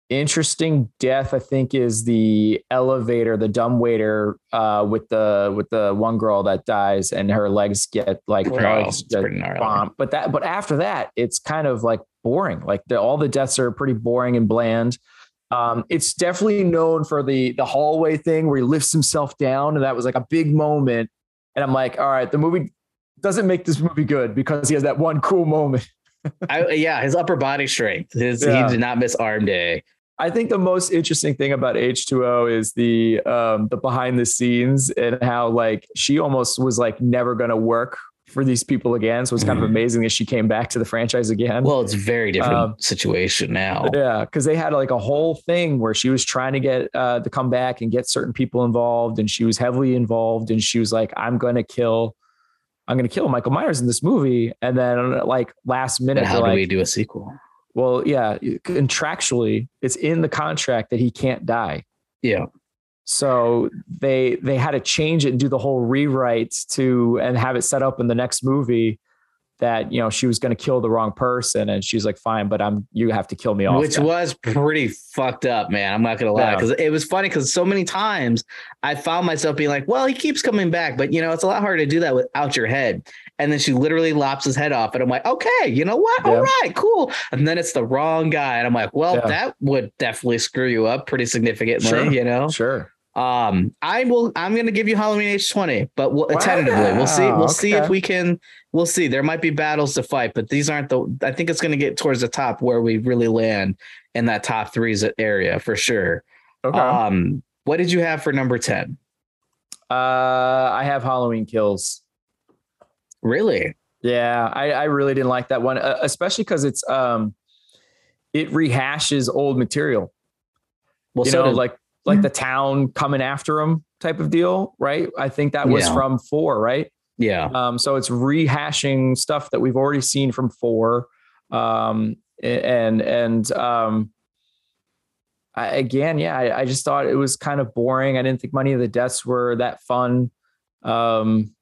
interesting death, I think, is the elevator, the dumb waiter, uh, with the with the one girl that dies and her legs get like legs it's get pretty bombed. But that, but after that, it's kind of like boring. Like the, all the deaths are pretty boring and bland. Um, it's definitely known for the the hallway thing where he lifts himself down, and that was like a big moment. And I'm like, all right, the movie doesn't make this movie good because he has that one cool moment. I, yeah, his upper body strength. His Yeah. he did not miss arm day. I think the most interesting thing about H2O is the um the behind the scenes and how like she almost was like never gonna work for these people again. So it's kind of Mhm. amazing that she came back to the franchise again. Well, it's a very different Um, situation now. yeah, because they had like a whole thing where she was trying to get uh to come back and get certain people involved, and she was heavily involved, and she was like, I'm gonna kill I'm gonna kill Michael Myers in this movie. And then like last minute, how do like, we do a sequel? well, yeah, contractually, it's in the contract that he can't die. Yeah. So they they had to change it and do the whole rewrite to and have it set up in the next movie that you know she was going to kill the wrong person and she's like fine but I'm you have to kill me off Which then." was pretty fucked up, man. I'm not gonna lie, Yeah. because it was funny because so many times I found myself being like, "Well, he keeps coming back," but you know, it's a lot harder to do that without your head. And then she literally lops his head off, and I'm like, "Okay, you know what? All Yeah. right, cool." And then it's the wrong guy, and I'm like, "Well, Yeah. that would definitely screw you up pretty significantly," Sure. you know. sure Um, I will. I'm going to give you Halloween H20, but we'll, tentatively, we'll see. We'll see if we can. We'll see. There might be battles to fight, but these aren't the. I think it's going to get towards the top where we really land in that top threes area for sure. okay Um, what did you have for number ten? uh I have Halloween kills Really? yeah I I really didn't like that one uh, especially because it's um it rehashes old material Well, you so know did, like like the town coming after him type of deal right I think that was Yeah. from four right yeah, Um, so it's rehashing stuff that we've already seen from four. Um, and and um, I, again, yeah, I, I just thought it was kind of boring. I didn't think many of the deaths were that fun. Um,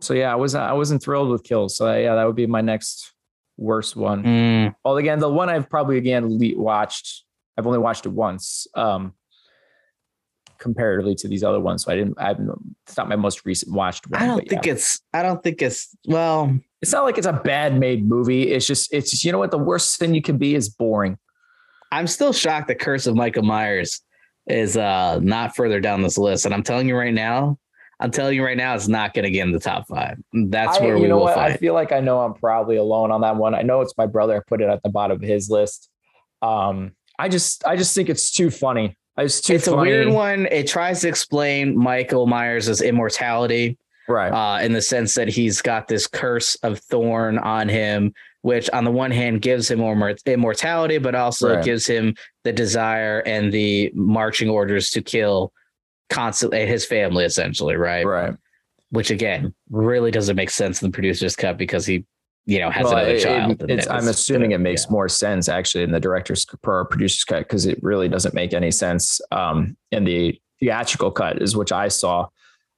so yeah, I wasn't I wasn't thrilled with kills. So yeah, that would be my next worst one. Mm, Well, again, the one I've probably again le- watched. I've only watched it once. Um, comparatively to these other ones, so I didn't. I it's not my most recent watched one. I don't but yeah. think it's. I don't think it's. Well, it's not like it's a bad made movie. It's just, it's just, you know what? The worst thing you can be is boring. I'm still shocked the Curse of Michael Myers is uh not further down this list, and I'm telling you right now. I'm telling you right now, it's not going to get in the top five. That's I- where you we know will what? I feel like I know I'm probably alone on that one. I know it's my brother. I put it at the bottom of his list. Um, I just, I just think it's too funny. It's too It's a weird one. It tries to explain Michael Myers' immortality right? uh, in the sense that he's got this curse of thorn on him, which on the one hand gives him immor- immortality, but also Right. gives him the desire and the marching orders to kill constantly his family, essentially, right? right. Which again really doesn't make sense in the producer's cut because he, you know, has Well, another it- child. it- it's, I'm assuming it makes yeah. more sense actually in the director's per producer's cut because it really doesn't make any sense um, in the theatrical cut, is which I saw.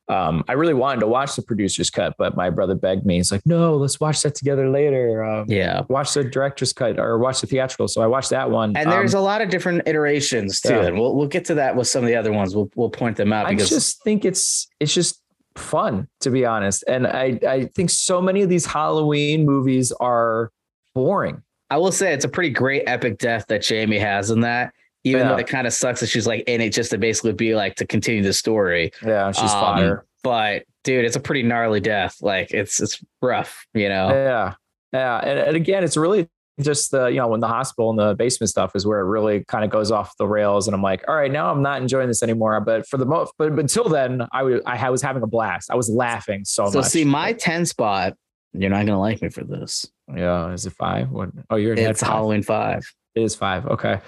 Um, I really wanted to watch the producer's cut, but my brother begged me. He's like, "No, let's watch that together later." Um, Yeah. watch the director's cut or watch the theatrical. So I watched that one. And there's um, a lot of different iterations too. Yeah. And we'll we'll get to that with some of the other ones. We'll we'll point them out I because just think it's it's just fun to be honest. And I I think so many of these Halloween movies are boring. I will say it's a pretty great epic death that Jamie has in that. even Yeah. though it kind of sucks that she's like in it just to basically be like to continue the story. Yeah, she's Um, fire. But dude, it's a pretty gnarly death. Like it's it's rough, you know. Yeah, yeah, and, and again, it's really just the you know when the hospital and the basement stuff is where it really kind of goes off the rails, and I'm like, all right, now I'm not enjoying this anymore. But for the most, but, but until then, I was I was having a blast. I was laughing so, much. So much. see, my 10 spot, you're not gonna like me for this. yeah, is it five? What? Oh, you're It's five. Halloween five. It is five. Okay.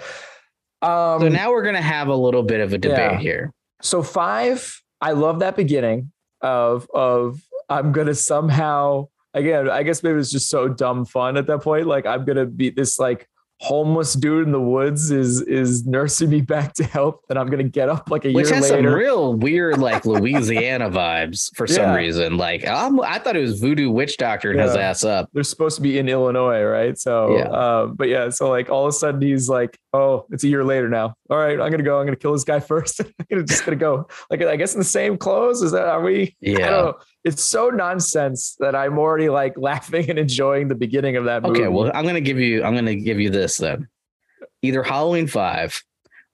Um, So now we're gonna have a little bit of a debate Yeah. here. so five i love that beginning of of i'm gonna somehow again i guess maybe it's just so dumb fun at that point. Like i'm gonna be this like homeless dude in the woods is is nursing me back to health and i'm gonna get up like a Which year has some real weird like Louisiana vibes for some Yeah. reason. Like I'm, I thought it was voodoo witch doctor and his ass up. they're supposed to be in illinois right? So Yeah. uh, but yeah so like all of a sudden he's like oh it's a year later now. All right i'm gonna go. I'm gonna kill this guy first. I'm gonna just gonna go. Like i guess in the same clothes? Is that are we? I Yeah. It's so nonsense that I'm already like laughing and enjoying the beginning of that movie. Okay, well, I'm gonna give you. I'm gonna give you this then. Either Halloween five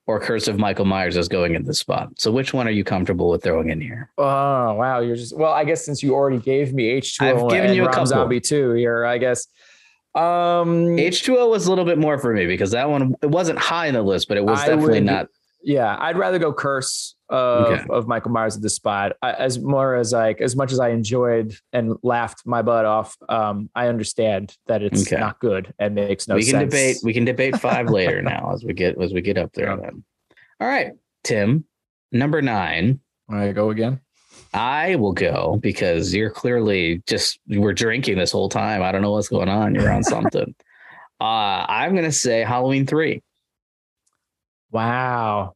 or Curse of Michael Myers is going in this spot. So which one are you comfortable with throwing in here? oh wow, you're just well. I guess since you already gave me H2O I've given and you a Rob couple. Zombie two here, I guess. Um, H2O was a little bit more for me because that one it wasn't high in the list, but it was I definitely would- not. yeah, I'd rather go Curse of, Okay. of Michael Myers at the spot. I, as more as like as much as I enjoyed and laughed my butt off, um, I understand that it's Okay. not good and makes no we can sense. debate. We can debate five later now as we get as we get up there. Yeah. Then. All right, Tim, number nine. I go again. I will go because you're clearly just you were drinking this whole time. I don't know what's going on. You're on something. uh, I'm gonna say Halloween three. Wow.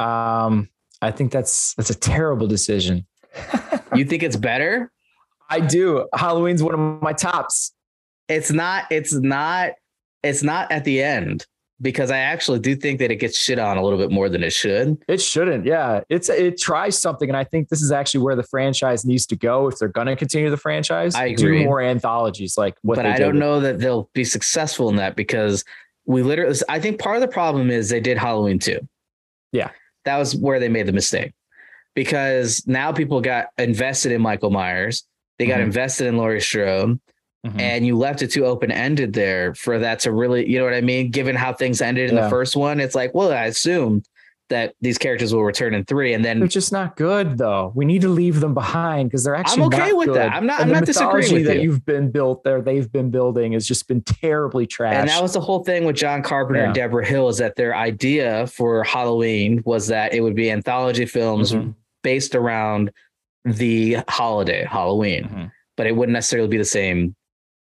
Um, I think that's that's a terrible decision. You think it's better? I do. Halloween's one of my tops. It's not. It's not. It's not at the end because I actually do think that it gets shit on a little bit more than it should. It shouldn't. Yeah, it's it tries something, and I think this is actually where the franchise needs to go if they're going to continue the franchise. I agree. Do more anthologies like what but I don't with- know that they'll be successful in that because we literally. I think part of the problem is they did Halloween two. Yeah. That was where they made the mistake because now people got invested in Michael Myers. They got Mhm. invested in Laurie Strode, Mhm. and you left it too open ended there for that to really, you know what I mean? Given how things ended in Yeah. the first one, it's like, well, I assume that these characters will return in three, and then They're just not good though. We need to leave them behind because they're actually. I'm okay with that. I'm not- And I'm the not disagreeing with that you. you've been built there. They've been building has just been terribly trash. And that was the whole thing with John Carpenter and Debra Hill is that their idea for Halloween was that it would be anthology films Mhm. based around the holiday, Halloween, Mhm. but it wouldn't necessarily be the same,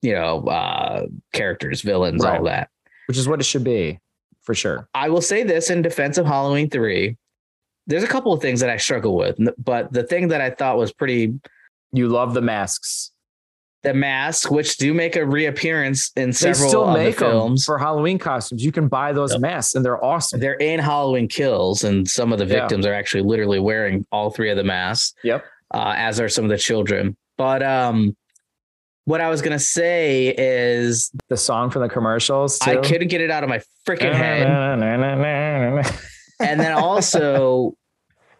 you know, uh, characters, villains, all that. which is what it should be for sure. I will say this in defense of Halloween 3. There's a couple of things that I struggle with, but the thing that I thought was pretty You love the masks. the masks, which do make a reappearance in They several still of make the films. for Halloween costumes. You can buy those Yep. masks and they're awesome. They're in Halloween Kills, and some of the Yeah. victims are actually literally wearing all three of the masks, Yep. uh, as are some of the children. But um, what I was gonna say is The song from the commercials. I couldn't get it out of my freaking head. and then also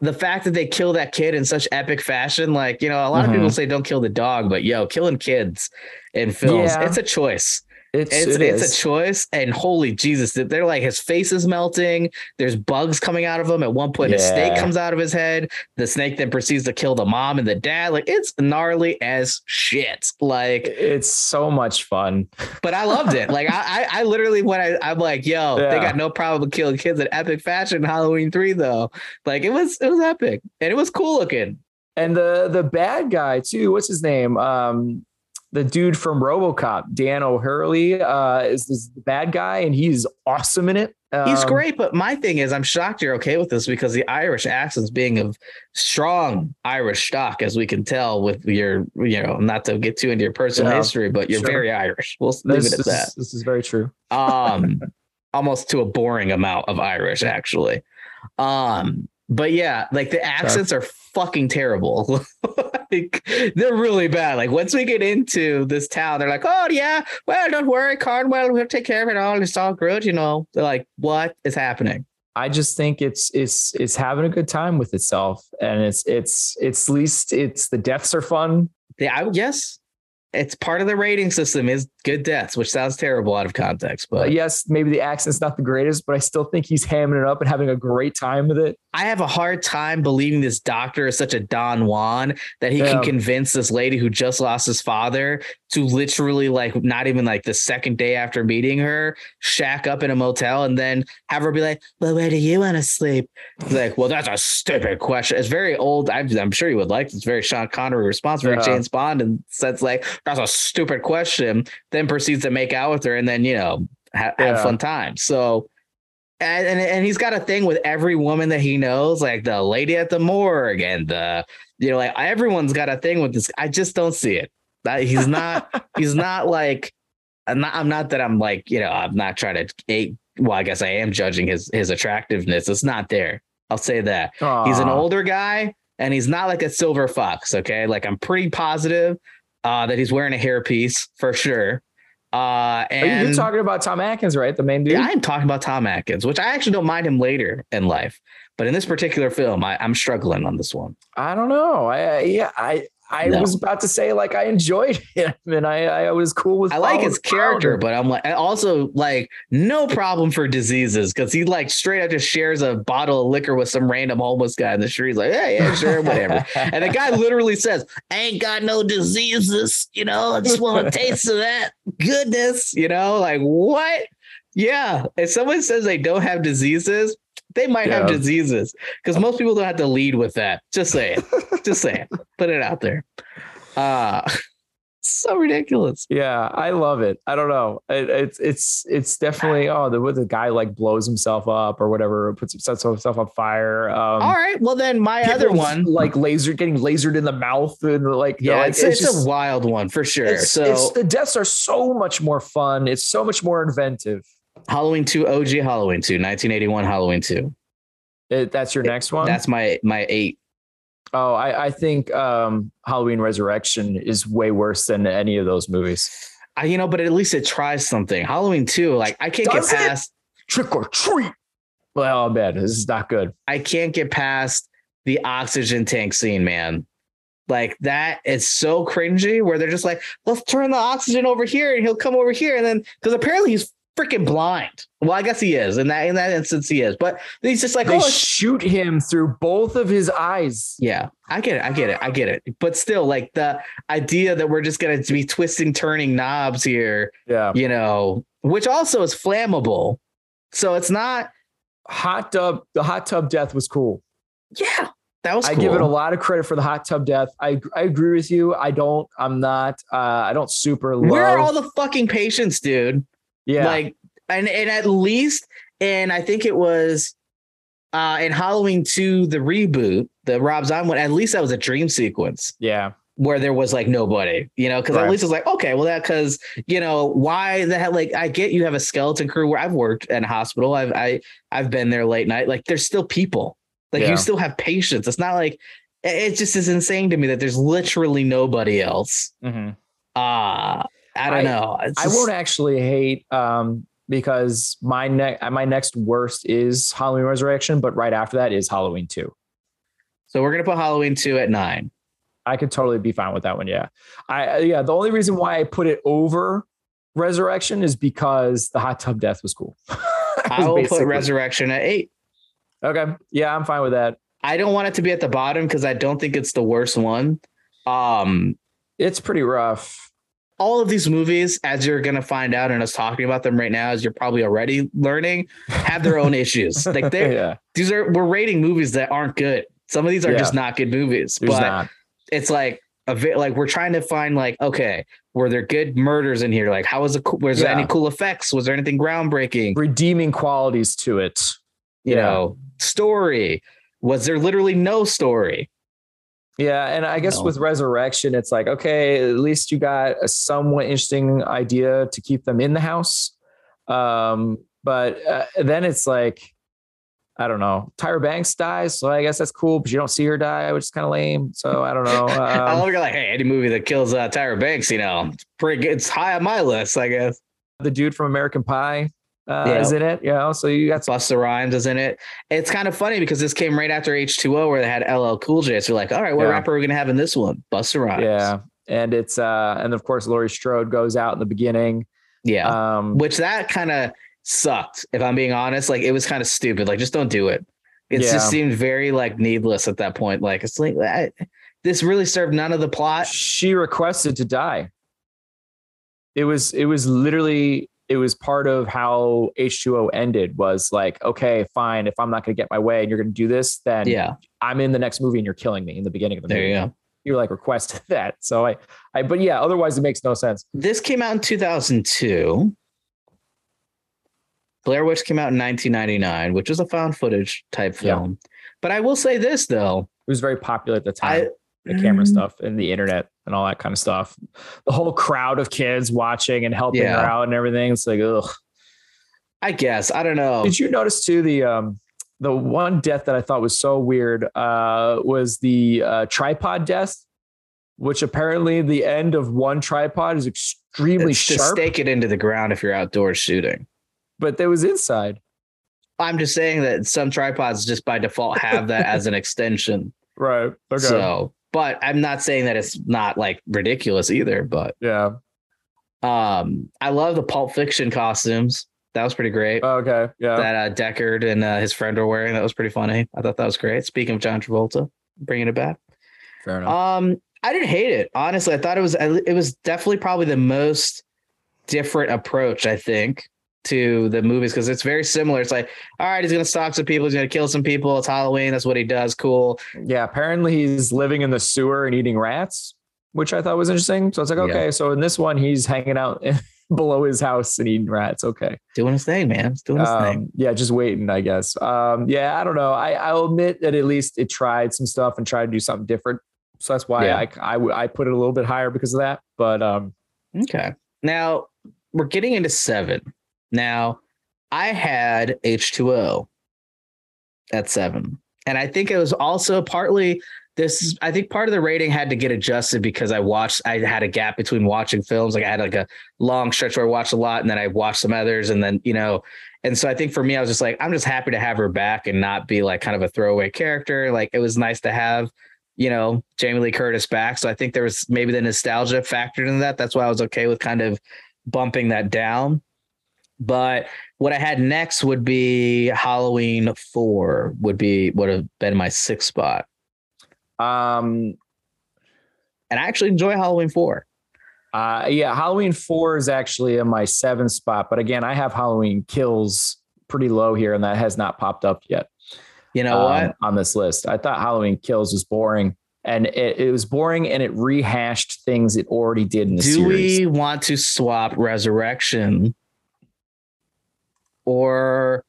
the fact that they kill that kid in such epic fashion like you know a lot of Mhm. people say don't kill the dog but yo killing kids in films Yeah. it's a choice It's it's it it's a choice and holy jesus they're like his face is melting there's bugs coming out of him at one point a snake comes out of his head the snake then proceeds to kill the mom and the dad like it's gnarly as shit like It's so much fun. but I loved it. Like I, I, I literally when I, I'm like, yo, they got no problem killing kids in epic fashion. in Halloween three though, like it was, it was epic and it was cool looking. And the the bad guy too. What's his name? Um, the dude from RoboCop, Dan O'Herlihy, uh, is, is the bad guy, and he's awesome in it. He's Um, great, but my thing is, I'm shocked you're okay with this because the Irish accents being of strong Irish stock, as we can tell with your, you know, not to get too into your personal Yeah, history, but you're sure. very Irish. We'll leave This, it at this that. is, this is very true. um almost to a boring amount of irish actually um but yeah like the accents are fucking terrible. Like they're really bad. Like once we get into this town they're like oh yeah well don't worry Cornwell we'll take care of it all. It's all good you know? They're like what is happening? I just think it's it's it's having a good time with itself, and it's it's it's least it's the deaths are fun. Yeah, I, yes, it's part of the rating system is good deaths, which sounds terrible out of context. But yes, maybe the accent's not the greatest, but I still think he's hamming it up and having a great time with it. I have a hard time believing this doctor is such a Don Juan that he yeah. can convince this lady who just lost his father to literally like not even like the second day after meeting her, shack up in a motel and then have her be like, "Well, where do you want to sleep?" Like, well, that's a stupid question. It's very old. I'm, I'm sure you would like. It's very Sean Connery response, very yeah. James Bond, and says like, "That's a stupid question." Then proceeds to make out with her, and then you know ha- yeah. have fun time. So and, and, and he's got a thing with every woman that he knows, like the lady at the morgue and the you know, like everyone's got a thing with this. I just don't see it. That he's not he's not like I'm not I'm not that I'm like, you know, I'm not trying to well, I guess I am judging his his attractiveness. It's not there. I'll say that. Aww. He's an older guy and he's not like a silver fox. Okay. Like I'm pretty positive uh, that he's wearing a hairpiece for sure. Uh, and you're talking about Tom Atkins, right? The main dude. Yeah, I'm talking about Tom Atkins, which I actually don't mind him later in life, but in this particular film, I, am struggling on this one. I don't know. I yeah, I I no. was about to say like I enjoyed him and I I was cool with. I like his character, but I'm like also like no problem for diseases because he like straight up just shares a bottle of liquor with some random homeless guy in the street. He's like, yeah, yeah, sure, whatever. and the guy literally says, "I ain't got no diseases, you know. I just want a taste of that goodness, you know. Like what? Yeah. If someone says they don't have diseases, they might yeah. have diseases because most people don't have to lead with that. Just say it. Just say it. Put it out there. Uh so ridiculous. Yeah, I love it. I don't know. It, it's it's it's definitely oh the the guy like blows himself up or whatever, puts sets himself on fire. Um, All right, well then my other one like laser getting lasered in the mouth and like yeah, like, it's, it's, it's just, a wild one for sure. So it's, the deaths are so much more fun. It's so much more inventive. Halloween 2 OG Halloween 2 1981 Halloween 2. It, that's your next one? That's my my 8. Oh, I, I think um, Halloween Resurrection is way worse than any of those movies. I, you know, but at least it tries something. Halloween 2, like I can't Does get past it? trick or treat. Well, bad. This is not good. I can't get past the oxygen tank scene, man. Like that is so cringy where they're just like, let's turn the oxygen over here and he'll come over here. And then because apparently he's freaking blind. Well, I guess he is. In that in that instance, he is. But he's just like, they oh, shoot him through both of his eyes. Yeah, I get it. I get it. I get it. But still, like the idea that we're just gonna be twisting, turning knobs here. Yeah, you know, which also is flammable. So it's not hot tub. The hot tub death was cool. Yeah. That was I cool. give it a lot of credit for the hot tub death. I I agree with you. I don't. I'm not. Uh, I don't super. Love... Where are all the fucking patients, dude? Yeah. Like, and, and at least, and I think it was uh in Halloween 2, the reboot, the Rob Zombie one, at least that was a dream sequence. Yeah. Where there was like nobody, you know, because right. at least it's like, okay, well, that because you know, why the hell like I get you have a skeleton crew where I've worked in a hospital. I've I I've been there late night. Like there's still people. Like yeah. you still have patients. It's not like it just is insane to me that there's literally nobody else. Mm-hmm. Uh I don't I, know. I won't actually hate um, because my next my next worst is Halloween Resurrection, but right after that is Halloween two. So we're gonna put Halloween two at nine. I could totally be fine with that one. Yeah, I yeah. The only reason why I put it over Resurrection is because the hot tub death was cool. I will put Resurrection at eight. Okay, yeah, I'm fine with that. I don't want it to be at the bottom because I don't think it's the worst one. Um, it's pretty rough all of these movies, as you're gonna find out, and us talking about them right now, as you're probably already learning, have their own issues. Like they, yeah. these are we're rating movies that aren't good. Some of these are yeah. just not good movies. There's but not. it's like a like we're trying to find like okay, were there good murders in here? Like how was it? Was yeah. there any cool effects? Was there anything groundbreaking? Redeeming qualities to it. You know, story. Was there literally no story? Yeah, and I guess with Resurrection, it's like okay, at least you got a somewhat interesting idea to keep them in the house. Um, but uh, then it's like, I don't know, Tyra Banks dies, so I guess that's cool, but you don't see her die, which is kind of lame. So I don't know. Um, I love you're like, hey, any movie that kills uh, Tyra Banks, you know, it's pretty good. It's high on my list, I guess. The dude from American Pie. Uh, Yeah. is in it. You know, so you got Busta Rhymes is in it. It's kind of funny because this came right after H2O where they had LL Cool J. So you're like, all right, what Yeah. rapper are we gonna have in this one? Busta Rhymes. yeah, and it's uh, and of course Laurie Strode goes out in the beginning. Yeah. Um, Which that kind of sucked, if I'm being honest. Like it was kind of stupid. Like just don't do it. It Yeah. just seemed very like needless at that point. Like it's like I, this really served none of the plot. she requested to die. It was it was literally it was part of how H2O ended was like, okay, fine, if I'm not gonna get my way and you're gonna do this, then Yeah. I'm in the next movie and you're killing me in the beginning of the There movie. you go. You like requested that. So I I but yeah, otherwise it makes no sense. This came out in 2002. Blair Witch came out in 1999, which is a found footage type Yeah. film. But I will say this though, It was very popular at the time. I the camera Mm. stuff and the internet and all that kind of stuff. The whole crowd of kids watching and helping her out and everything. It's like, ugh. I guess I don't know. Did you notice too the um the one death that I thought was so weird uh was the uh tripod death, which apparently the end of one tripod is extremely It's to sharp, stake it into the ground if you're outdoors shooting. but there was inside. I'm just saying that some tripods just by default have that as an extension. Right. Okay. So, but I'm not saying that it's not like ridiculous either. But yeah. um, I love the Pulp Fiction costumes. That was pretty great. Okay. Yeah. that uh, Deckard and uh, his friend were wearing. That was pretty funny. I thought that was great. Speaking of John Travolta, bringing it back. Fair enough. Um, I didn't hate it. Honestly, I thought it was it was definitely probably the most different approach. I think to the movies because it's very similar. It's like, all right, he's gonna stalk some people. He's gonna kill some people. It's Halloween. That's what he does. Cool. yeah. Apparently he's living in the sewer and eating rats, which I thought was interesting. So it's like, Yeah. okay. So in this one, he's hanging out below his house and eating rats. Okay. Doing his thing, man. He's doing his thing. Um, yeah, just waiting, I guess. Um, yeah, I don't know. I, I'll admit that at least it tried some stuff and tried to do something different. So that's why Yeah. I, I I put it a little bit higher because of that. But um, Okay. Now we're getting into seven. Now I had H2O at seven. And I think it was also partly this I think part of the rating had to get adjusted because I watched I had a gap between watching films. Like I had like a long stretch where I watched a lot and then I watched some others and then, you know, and so I think for me, I was just like, I'm just happy to have her back and not be like kind of a throwaway character. Like it was nice to have, you know, Jamie Lee Curtis back. So I think there was maybe the nostalgia factored in that. That's why I was okay with kind of bumping that down. But what I had next would be Halloween four would be would have been my sixth spot. um, And I actually enjoy Halloween four. uh, yeah, Halloween four is actually in my seventh spot. But again, I have Halloween kills pretty low here, and that has not popped up yet. You know um, what? on this list. I thought Halloween Kills was boring, and it, it was boring, and it rehashed things it already did in the Do series. we want to swap Resurrection or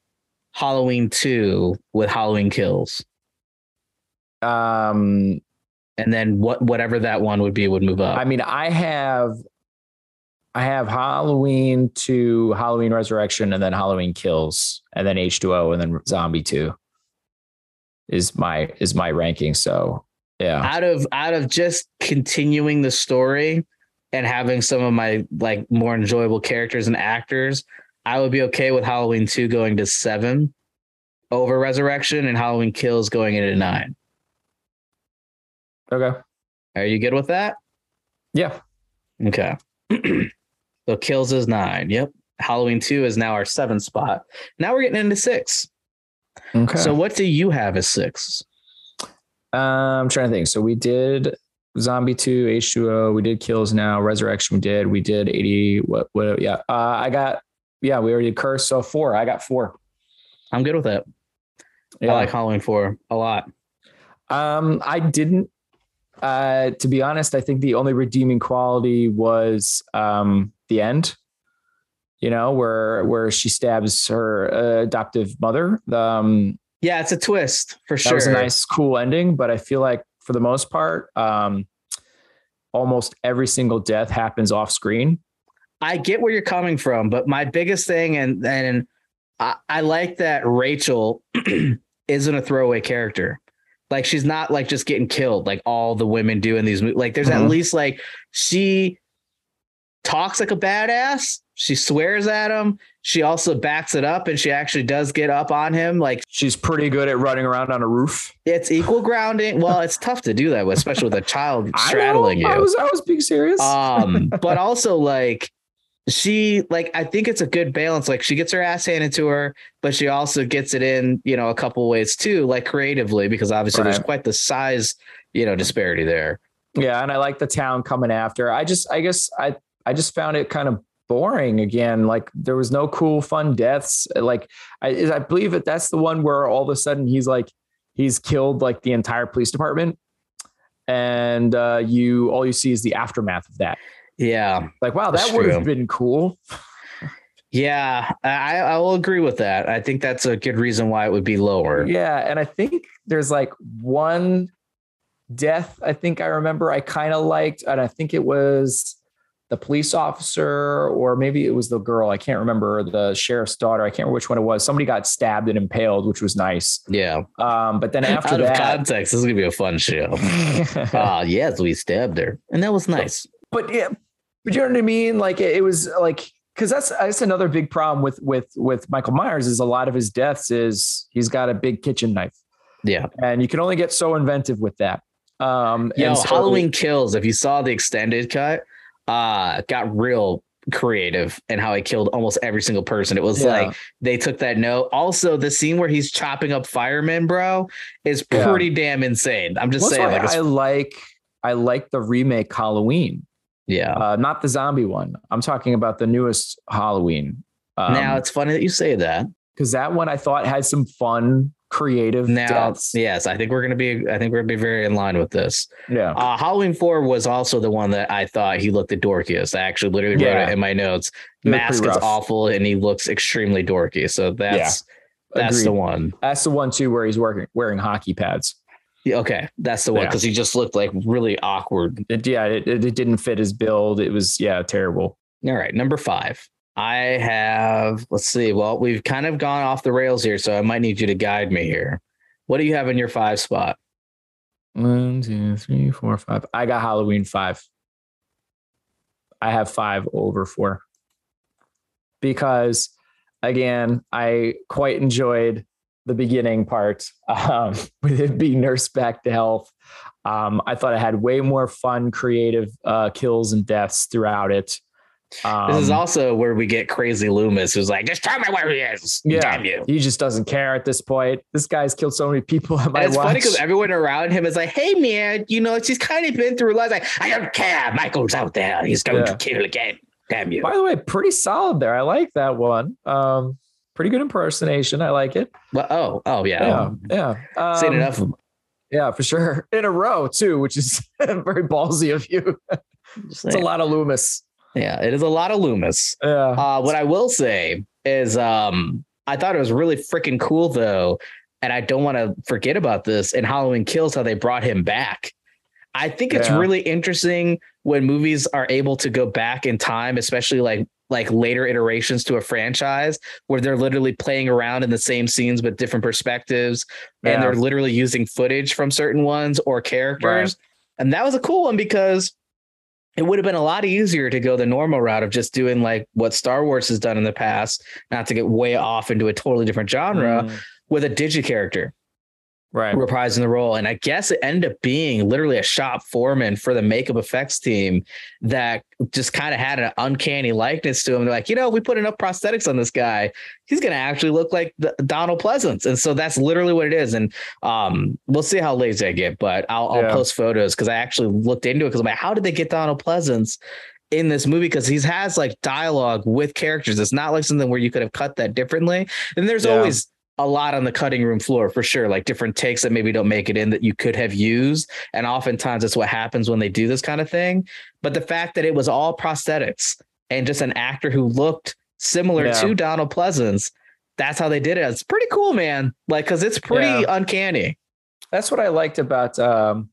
Halloween two with Halloween Kills? Um, And then what whatever that one would be would move up. I mean, I have, I have Halloween to Halloween Resurrection, and then Halloween Kills, and then H two O, and then Zombie Two. Is my is my ranking? So yeah, out of out of just continuing the story and having some of my like more enjoyable characters and actors, I would be okay with Halloween 2 going to 7 over Resurrection and Halloween Kills going into 9. okay, Are you good with that? yeah, Okay. so Kills is 9. Yep. Halloween 2 is now our 7th spot. Now we're getting into 6. okay. So what do you have as 6? Uh, I'm trying to think. So we did Zombie 2, H2O, we did Kills now, Resurrection we did, we did 80 what what yeah. Uh I got yeah, we already cursed. So 4. I got 4. I'm good with that. Yeah. I like Halloween 4 a lot. um I didn't uh to be honest, I think the only redeeming quality was um the end. You know, where where she stabs her uh, adoptive mother. Um Yeah, it's a twist for that sure. was a nice cool ending, but I feel like for the most part um almost every single death happens off screen. I get where you're coming from, but my biggest thing, and and I, I like that Rachel isn't a throwaway character. Like she's not like just getting killed like all the women do in these movies. Like there's Mhm. at least like she talks like a badass. She swears at him. She also backs it up and she actually does get up on him. Like she's pretty good at running around on a roof. It's equal grounding. Well, it's tough to do that with, especially with a child straddling I you. I was I was being serious. Um, but also like she like I think it's a good balance. Like she gets her ass handed to her, but she also gets it in, you know, a couple ways too, like creatively, because obviously right. there's quite the size, you know, disparity there. Yeah, and I like the town coming after. I just I guess I I just found it kind of boring again. Like there was no cool, fun deaths. Like I, I believe that that's the one where all of a sudden he's like he's killed like the entire police department, and uh, you all you see is the aftermath of that. Yeah, like wow, that would have been cool. Yeah, I, I will agree with that. I think that's a good reason why it would be lower. Yeah, and I think there's like one death. I think I remember I kind of liked, and I think it was the police officer, or maybe it was the girl. I can't remember the sheriff's daughter. I can't remember which one it was. Somebody got stabbed and impaled, which was nice. Yeah. Um, but then after Out that, of context, this is gonna be a fun show. Ah, uh, yes, we stabbed her, and that was nice. But, but yeah, but you know what I mean? Like it, it was like because that's that's another big problem with with with Michael Myers is a lot of his deaths is he's got a big kitchen knife. Yeah, and you can only get so inventive with that. Um, Yo, so, Halloween Kills. If you saw the extended cut, uh, got real creative and how he killed almost every single person. It was yeah. like they took that note. Also, the scene where he's chopping up firemen, bro, is pretty yeah. damn insane. I'm just What's saying. Like, I like I like the remake Halloween. Yeah, uh, not the zombie one. I'm talking about the newest Halloween. Um, now it's funny that you say that because that one I thought had some fun creative now deaths. yes i think we're going to be i think we're to be very in line with this yeah uh, halloween 4 was also the one that i thought he looked the dorkiest i actually literally yeah. wrote it in my notes mask is awful and he looks extremely dorky so that's yeah. that's the one that's the one too where he's working wearing hockey pads yeah, okay that's the one because yeah. he just looked like really awkward it, yeah it, it didn't fit his build it was yeah terrible all right number five I have, let's see. Well, we've kind of gone off the rails here, so I might need you to guide me here. What do you have in your five spot? One, two, three, four, five. I got Halloween five. I have five over four because, again, I quite enjoyed the beginning part um, with it being nursed back to health. Um, I thought I had way more fun, creative uh, kills and deaths throughout it. Um, this is um, also where we get crazy Loomis, who's like, "Just tell me where he is." Yeah, Damn you. He just doesn't care at this point. This guy's killed so many people. At my it's watch. funny because everyone around him is like, "Hey, man, you know, she's kind of been through a lot." Like, I don't care. Michael's out there. He's going yeah. to kill again. Damn you. By the way, pretty solid there. I like that one. Um, pretty good impersonation. I like it. Well, oh, oh yeah, yeah. yeah. Um, Seen enough. Yeah, for sure. In a row too, which is very ballsy of you. it's a lot of Loomis. Yeah, it is a lot of Loomis. Yeah. Uh, what I will say is, um, I thought it was really freaking cool though, and I don't want to forget about this. In Halloween Kills, how they brought him back. I think it's yeah. really interesting when movies are able to go back in time, especially like like later iterations to a franchise where they're literally playing around in the same scenes but different perspectives yeah. and they're literally using footage from certain ones or characters. Right. And that was a cool one because it would have been a lot easier to go the normal route of just doing like what Star Wars has done in the past, not to get way off into a totally different genre mm. with a digi character right reprising the role and i guess it ended up being literally a shop foreman for the makeup effects team that just kind of had an uncanny likeness to him they're like you know we put enough prosthetics on this guy he's going to actually look like the, donald pleasence and so that's literally what it is and um, we'll see how lazy i get but i'll, I'll yeah. post photos because i actually looked into it because i'm like how did they get donald pleasence in this movie because he has like dialogue with characters. It's not like something where you could have cut that differently. And there's yeah. always a lot on the cutting room floor for sure, like different takes that maybe don't make it in that you could have used. And oftentimes that's what happens when they do this kind of thing. But the fact that it was all prosthetics and just an actor who looked similar yeah. to Donald Pleasence, that's how they did it. It's pretty cool, man. Like, cause it's pretty yeah. uncanny. That's what I liked about um,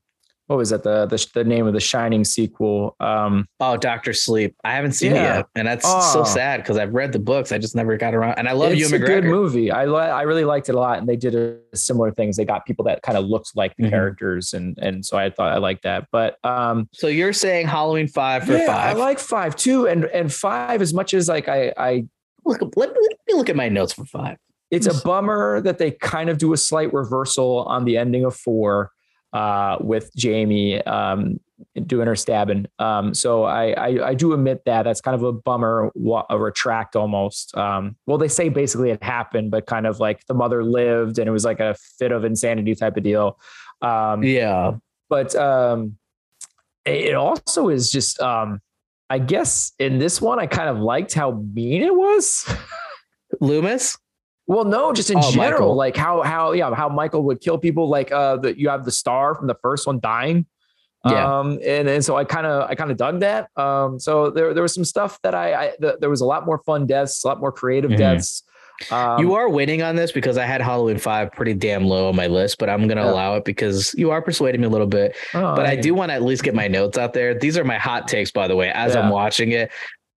what was that the the, the name of the Shining sequel? Um, oh, Doctor Sleep. I haven't seen yeah. it yet, and that's oh. so sad because I've read the books. I just never got around. And I love it's Ewan McGregor. a good movie. I I really liked it a lot, and they did a similar things. They got people that kind of looked like the mm-hmm. characters, and and so I thought I liked that. But um, so you're saying Halloween five for yeah, five? I like five too, and and five as much as like I I look. Let let me look at my notes for five. It's a bummer that they kind of do a slight reversal on the ending of four uh, with Jamie um, doing her stabbing. Um, so I, I, I do admit that that's kind of a bummer, a retract almost. Um, well, they say basically it happened, but kind of like the mother lived and it was like a fit of insanity type of deal. Um, yeah, but um, it also is just um, I guess in this one I kind of liked how mean it was. Loomis. Well, no, just in oh, general, Michael. like how how yeah how Michael would kill people. Like uh, that you have the star from the first one dying. Yeah. Um, and, and so I kind of I kind of dug that. Um, so there there was some stuff that I, I the, there was a lot more fun deaths, a lot more creative mm-hmm. deaths. Um, you are winning on this because I had Halloween five pretty damn low on my list, but I'm gonna yeah. allow it because you are persuading me a little bit. Oh, but I, I do want to at least get my notes out there. These are my hot takes, by the way, as yeah. I'm watching it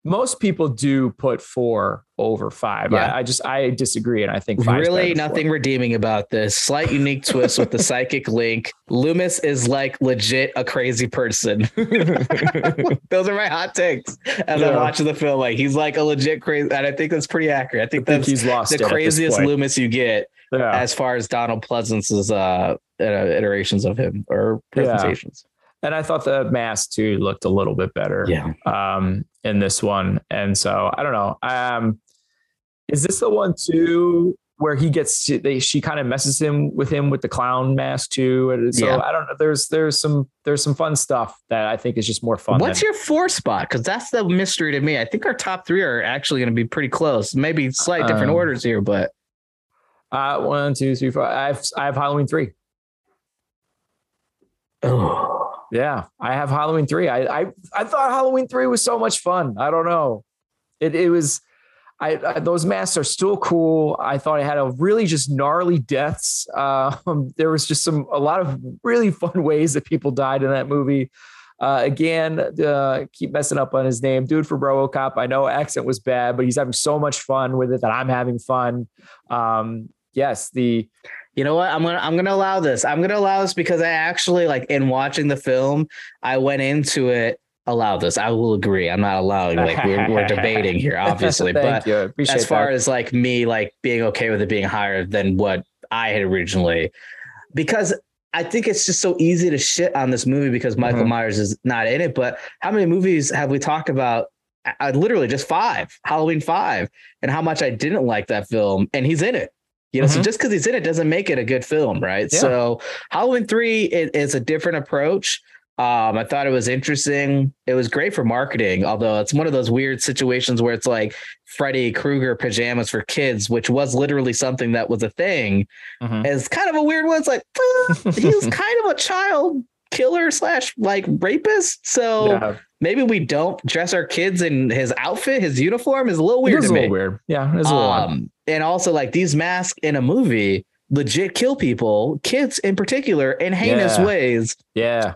most people do put four over five. Yeah. I, I just I disagree, and I think really nothing four. redeeming about this. Slight unique twist with the psychic link. Loomis is like legit a crazy person. Those are my hot takes as yeah. I'm watching the film. Like he's like a legit crazy, and I think that's pretty accurate. I think, I think that's he's lost the craziest Loomis you get yeah. as far as Donald Pleasence's uh, iterations of him or presentations. And I thought the mask too looked a little bit better. Yeah. Um, in this one. And so I don't know. Um, is this the one too where he gets they she kind of messes him with him with the clown mask too? And so yeah. I don't know. There's there's some there's some fun stuff that I think is just more fun. What's than, your four spot? Because that's the mystery to me. I think our top three are actually going to be pretty close. Maybe slight different um, orders here, but uh, one, two, three, four. I have I have Halloween three. Oh. Yeah, I have Halloween three. I, I I thought Halloween three was so much fun. I don't know. It it was. I, I, those masks are still cool. I thought I had a really just gnarly deaths. Um, there was just some a lot of really fun ways that people died in that movie. Uh, again, uh, keep messing up on his name, dude for RoboCop. I know accent was bad, but he's having so much fun with it that I'm having fun. Um, yes, the you know what? I'm gonna I'm gonna allow this. I'm gonna allow this because I actually like in watching the film, I went into it. Allow this. I will agree. I'm not allowing like we're, we're debating here, obviously. but as far that. as like me like being okay with it being higher than what I had originally, because I think it's just so easy to shit on this movie because Michael mm-hmm. Myers is not in it. But how many movies have we talked about? I, literally just five, Halloween five, and how much I didn't like that film, and he's in it. You know, mm-hmm. so just because he's in it doesn't make it a good film, right? Yeah. So Halloween three is, is a different approach. Um, I thought it was interesting. It was great for marketing, although it's one of those weird situations where it's like Freddy Krueger pajamas for kids, which was literally something that was a thing. Mm-hmm. It's kind of a weird one. It's like uh, he's kind of a child killer slash like rapist. So yeah. maybe we don't dress our kids in his outfit, his uniform is a little weird. It is a little weird. Yeah, it's a little um, and also like these masks in a movie legit kill people, kids in particular, in heinous yeah. ways. Yeah.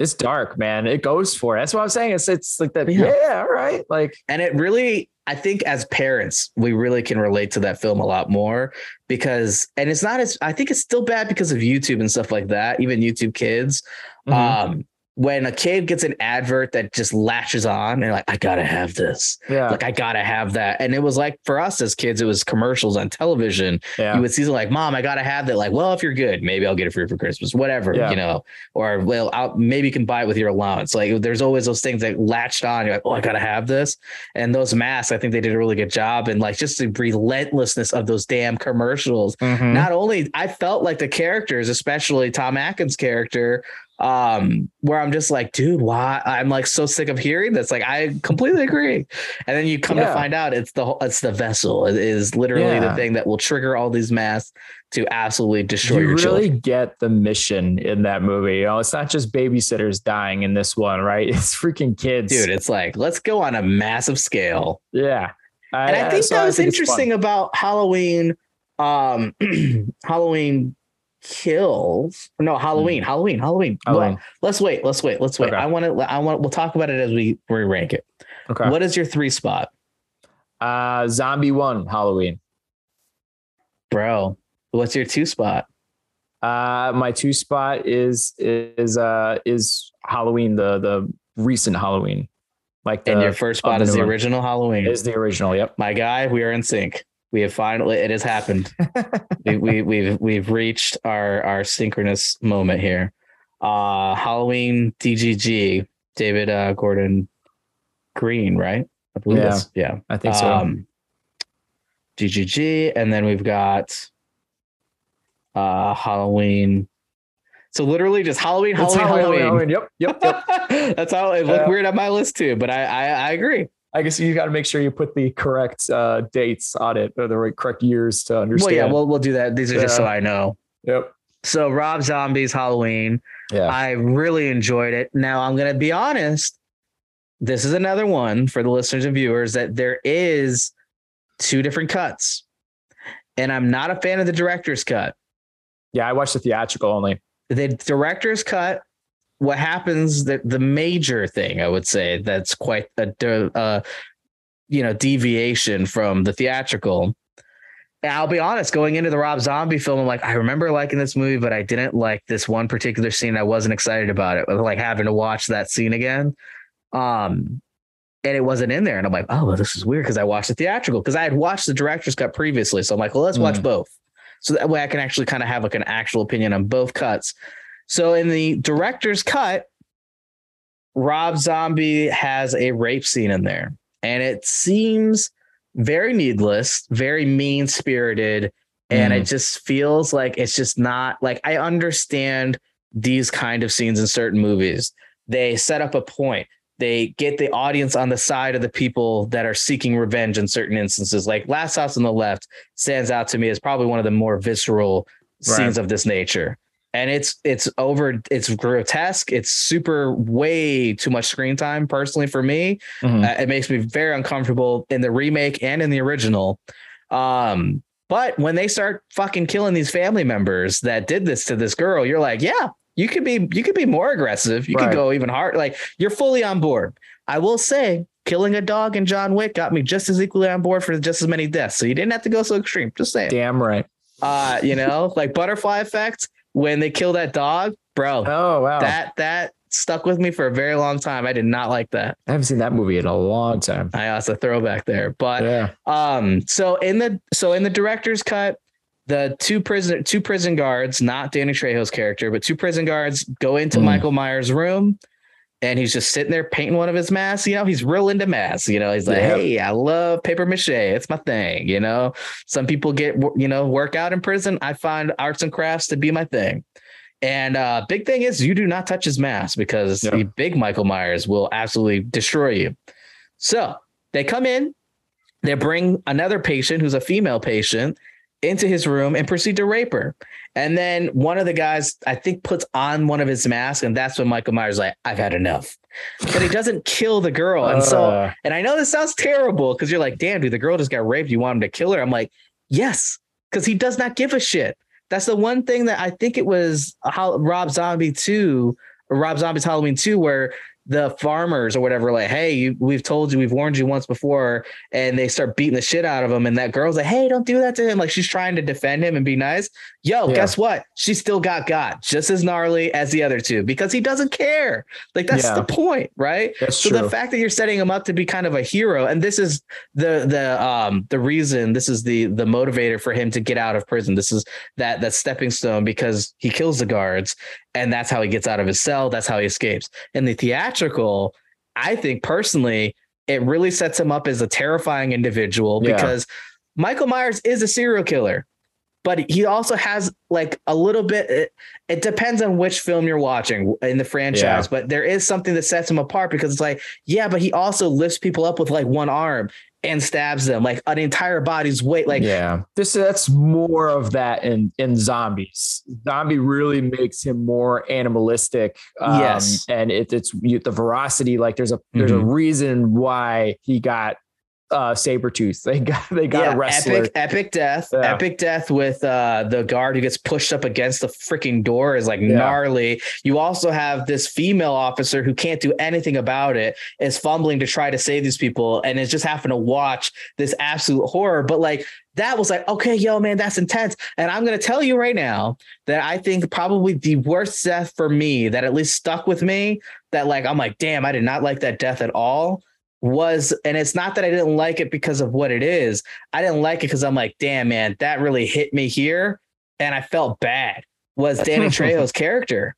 It's dark, man. It goes for it. That's what I'm saying. It's it's like that. Yeah. yeah, all right. Like, and it really, I think, as parents, we really can relate to that film a lot more because, and it's not as. I think it's still bad because of YouTube and stuff like that. Even YouTube Kids. Mm-hmm. Um, when a kid gets an advert that just latches on and like i gotta have this. Yeah. Like i gotta have that. And it was like for us as kids it was commercials on television. Yeah. you would see them like mom i gotta have that. Like well if you're good maybe i'll get it for you for christmas whatever yeah. you know? Or well I'll, maybe you can buy it with your allowance. Like there's always those things that latched on. You're like oh i gotta have this. And those masks i think they did a really good job and like just the relentlessness of those damn commercials. Mm-hmm. not only i felt like the characters especially tom atkins character um where i'm just like dude why? I'm like so sick of hearing this. Like i completely agree. And then you come yeah. to find out it's the it's the vessel. It is literally yeah. the thing that will trigger all these masks to absolutely destroy you really children. get the mission in that movie. You know it's not just babysitters dying in this one right? It's freaking kids. Dude it's like let's go on a massive scale. Yeah. I, and i think so that was interesting about halloween um halloween Kills. No, Halloween, Halloween, Halloween. Halloween. Well, let's wait. Let's wait. Let's wait. Okay. I want to. I want. We'll talk about it as we we rank it. Okay. What is your three spot, Uh, Zombie One, Halloween. bro? What's your two spot? Uh, my two spot is is uh is Halloween, the the recent Halloween, like the and your first spot is the original Halloween. is the original. Yep. My guy, we are in sync. We have finally. It has happened. we, we we've we've reached our our synchronous moment here. Uh Halloween DGG, David uh, Gordon Green, right? I believe Yeah. yeah. I think so. Um, GGG, and then we've got uh Halloween. So literally just Halloween, It's Halloween, Halloween. Yep. Yep. Yep. That's how it looked Yeah. weird on my list too, but I I, I agree. I guess you got to make sure you put the correct uh, dates on it or the right correct years to understand. Well, yeah, we'll we'll do that. These are just so I know. yep. So Rob Zombie's Halloween. Yeah. I really enjoyed it. Now I'm gonna be honest. This is another one for the listeners and viewers that there is two different cuts. And I'm not a fan of the director's cut. yeah. I watched the theatrical only. The director's cut, what happens that the major thing I would say that's quite a uh, you know deviation from the theatrical. And I'll be honest, going into the Rob Zombie film, I'm like, I remember liking this movie, but I didn't like this one particular scene. I wasn't excited about it. Like having to watch that scene again. Um, and it wasn't in there. And I'm like, oh, well, this is weird because I watched the theatrical because I had watched the director's cut previously. So I'm like, well, let's watch Mm. both. So that way I can actually kind of have like an actual opinion on both cuts. So in the director's cut, Rob Zombie has a rape scene in there, and it seems very needless, very mean spirited, and it mm. just feels like it's just not like I understand these kind of scenes in certain movies. They set up a point. They get the audience on the side of the people that are seeking revenge in certain instances. Like Last House on the Left stands out to me as probably one of the more visceral scenes of this nature and it's it's over it's grotesque. It's super way too much screen time personally for me. Mhm. uh, it makes me very uncomfortable in the remake and in the original. Um but when they start fucking killing these family members that did this to this girl you're like yeah you could be you could be more aggressive. You could go even hard like you're fully on board. I will say killing a dog in john wick got me just as equally on board for just as many deaths. So you didn't have to go so extreme just saying. Damn right. uh, you know, like butterfly effect when they kill that dog, bro. Oh wow. That that stuck with me for a very long time. I did not like that. I haven't seen that movie in a long time. I also throwback there. But yeah. um, so in the so in the director's cut, the two prison two prison guards, not Danny Trejo's character, but two prison guards go into Mm. Michael Myers' room. And he's just sitting there painting one of his masks. You know, he's real into masks. You know, he's like, Yeah. "Hey, I love paper mache. It's my thing." You know, some people get you know work out in prison. I find arts and crafts to be my thing. And uh, big thing is you do not touch his mask because Yeah. the big Michael Myers will absolutely destroy you. So they come in, they bring another patient who's a female patient into his room and proceed to rape her. And then one of the guys, I think, puts on one of his masks, and that's when Michael Myers is like, I've had enough. But he doesn't kill the girl. And so Uh, and I know this sounds terrible because you're like, damn, dude, the girl just got raped. You want him to kill her? I'm like, yes, because he does not give a shit. That's the one thing that I think it was how Rob Zombie 2 or Rob Zombie's Halloween 2, where the farmers or whatever, like, hey, you, we've told you, we've warned you once before, and they start beating the shit out of him. And that girl's like, hey, don't do that to him. Like she's trying to defend him and be nice. Yo, Yeah. guess what? She still got God just as gnarly as the other two because he doesn't care. Like that's Yeah. the point, right? that's so true. the fact that you're setting him up to be kind of a hero and this is the the um the reason this is the the motivator for him to get out of prison this is that that stepping stone because he kills the guards and that's how he gets out of his cell that's how he escapes And the theatrical i think personally it really sets him up as a terrifying individual Yeah. because michael myers is a serial killer but he also has like a little bit it, it depends on which film you're watching in the franchise Yeah. but there is something that sets him apart because it's like yeah but he also lifts people up with like one arm and stabs them like an entire body's weight like yeah, this that's more of that in in zombies. Zombie really makes him more animalistic. um, Yes. and it, it's you, the veracity. Like there's a there's a Mhm. reason why he got uh Sabretooth. They got they got yeah, a wrestler. epic epic death Yeah. epic death with uh the guard who gets pushed up against the freaking door is like Yeah. gnarly you also have this female officer who can't do anything about it is fumbling to try to save these people and is just having to watch this absolute horror but like that was like okay yo man that's intense and i'm going to tell you right now that i think probably the worst death for me that at least stuck with me that like i'm like damn i did not like that death at all was and it's not that I didn't like it because of what it is. I didn't like it because I'm like, damn man, that really hit me here, and I felt bad. Was Danny Trejo's character?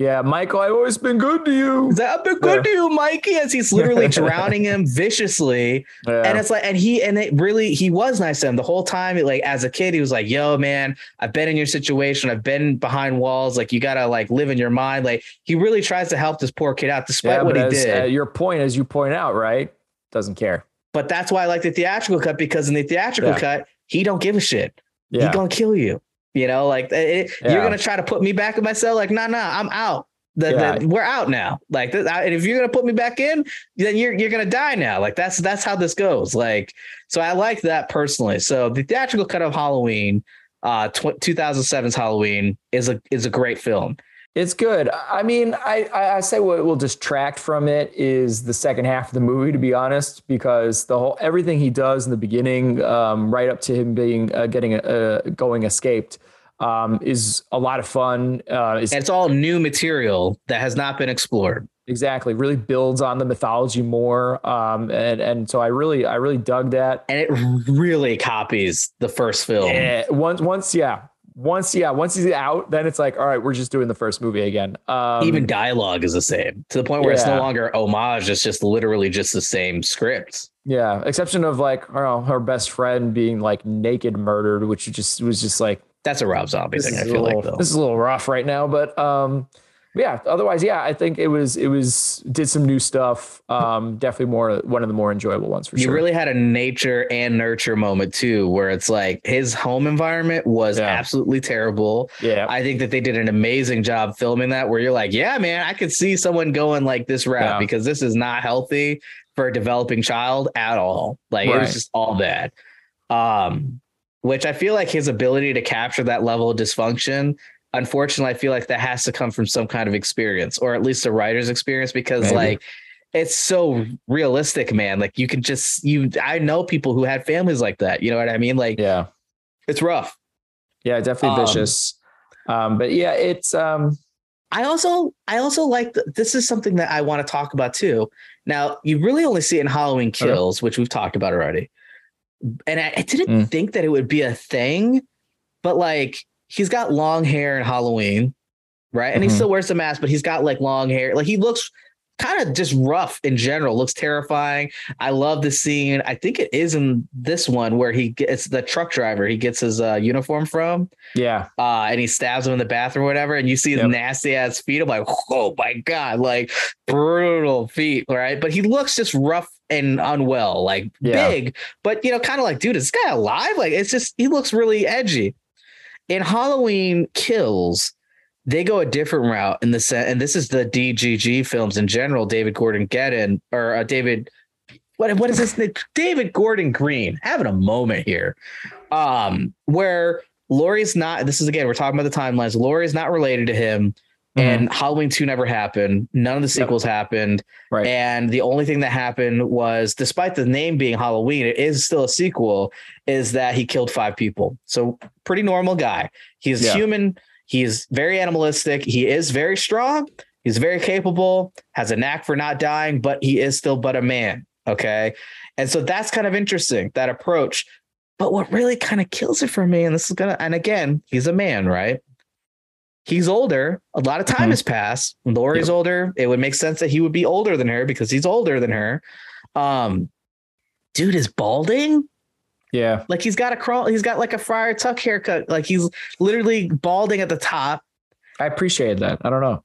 Yeah, Michael, I've always been good to you. Like, I've been good to you, Mikey, as he's literally drowning him viciously. Yeah. And it's like, and he and it really he was nice to him the whole time. Like as a kid, he was like, "Yo, man, I've been in your situation. I've been behind walls. Like you gotta like live in your mind." Like he really tries to help this poor kid out, despite yeah, what he as, did. uh, your point, as you point out, right? Doesn't care. But that's why I like the theatrical cut because in the theatrical Yeah. cut, he don't give a shit. Yeah. He gonna kill you. You know, like it, Yeah. you're gonna try to put me back in my cell. Like, nah, nah, I'm out. The, Yeah. the, we're out now. Like, th- I- and if you're gonna put me back in, then you're you're gonna die now. Like that's that's how this goes. Like, so I like that personally. So the theatrical cut of Halloween, uh, tw- 2007's Halloween is a is a great film. It's good. I mean, I, I say what will distract from it is the second half of the movie, to be honest, because the whole everything he does in the beginning, um, right up to him being uh, getting uh, going escaped, um, is a lot of fun. Uh, And it's all new material that has not been explored. exactly really builds on the mythology more, um, and and so I really I really dug that. And it really copies the first film. Yeah, once once yeah. Once, yeah, once he's out, then it's like, all right, we're just doing the first movie again. Um, Even dialogue is the same to the point where it's no longer homage. It's just literally just the same script. Yeah, exception of like I don't know, her best friend being like naked murdered, which just was just like That's a Rob Zombie thing. i feel little, like though. this is a little rough right now, but um, yeah. Otherwise, yeah, I think it was it was did some new stuff. Um, definitely more one of the more enjoyable ones for you sure. You really had a nature and nurture moment too, where it's like his home environment was Yeah. absolutely terrible. yeah, I think that they did an amazing job filming that, where you're like, yeah, man, I could see someone going like this route Yeah. because this is not healthy for a developing child at all. Like it was just all bad. Um, which I feel like his ability to capture that level of dysfunction, unfortunately, I feel like that has to come from some kind of experience, or at least a writer's experience, because Maybe. like it's so realistic, man. Like you can just you I know people who had families like that. You know what I mean? Like yeah, it's rough. yeah, definitely Um, vicious. Um, but yeah, it's um, I also I also like th- this is something that I want to talk about too. Now you really only see it in Halloween Okay. Kills, which we've talked about already. And I, I didn't Mm. think that it would be a thing, but like he's got long hair in Halloween, right? And he Mhm. still wears the mask, but he's got like long hair. Like he looks kind of just rough in general. Looks terrifying. I love the scene. I think it is in this one where he gets the truck driver. He gets his uh, uniform from yeah, uh, and he stabs him in the bathroom or whatever, and you see his Yep. nasty ass feet. I'm like, oh my god, like brutal feet, right? But he looks just rough and unwell, like Yeah. big, but you know, kind of like, dude, is this guy alive? Like, it's just he looks really edgy. In Halloween Kills, they go a different route in the set, and this is the DGG films in general. David Gordon Gedden or uh, David, what what is this? David Gordon Green having a moment here, um, where Laurie's not. This is again, we're talking about the timelines. Laurie's not related to him, Mhm. and Halloween two never happened. None of the sequels happened, right. and the only thing that happened was, despite the name being Halloween, it is still a sequel. Is that he killed five people? So pretty normal guy. He's Yeah. human. He is very animalistic. He is very strong. He's very capable. Has a knack for not dying, but he is still but a man. Okay, and so that's kind of interesting that approach. But what really kind of kills it for me, and this is gonna, and again, he's a man, right? He's older. A lot of time Mhm. has passed. Laurie's older. It would make sense that he would be older than her because he's older than her. Um, dude is balding. yeah, Like he's got a crawl. He's got like a Friar Tuck haircut. Like he's literally balding at the top. I appreciate that. I don't know.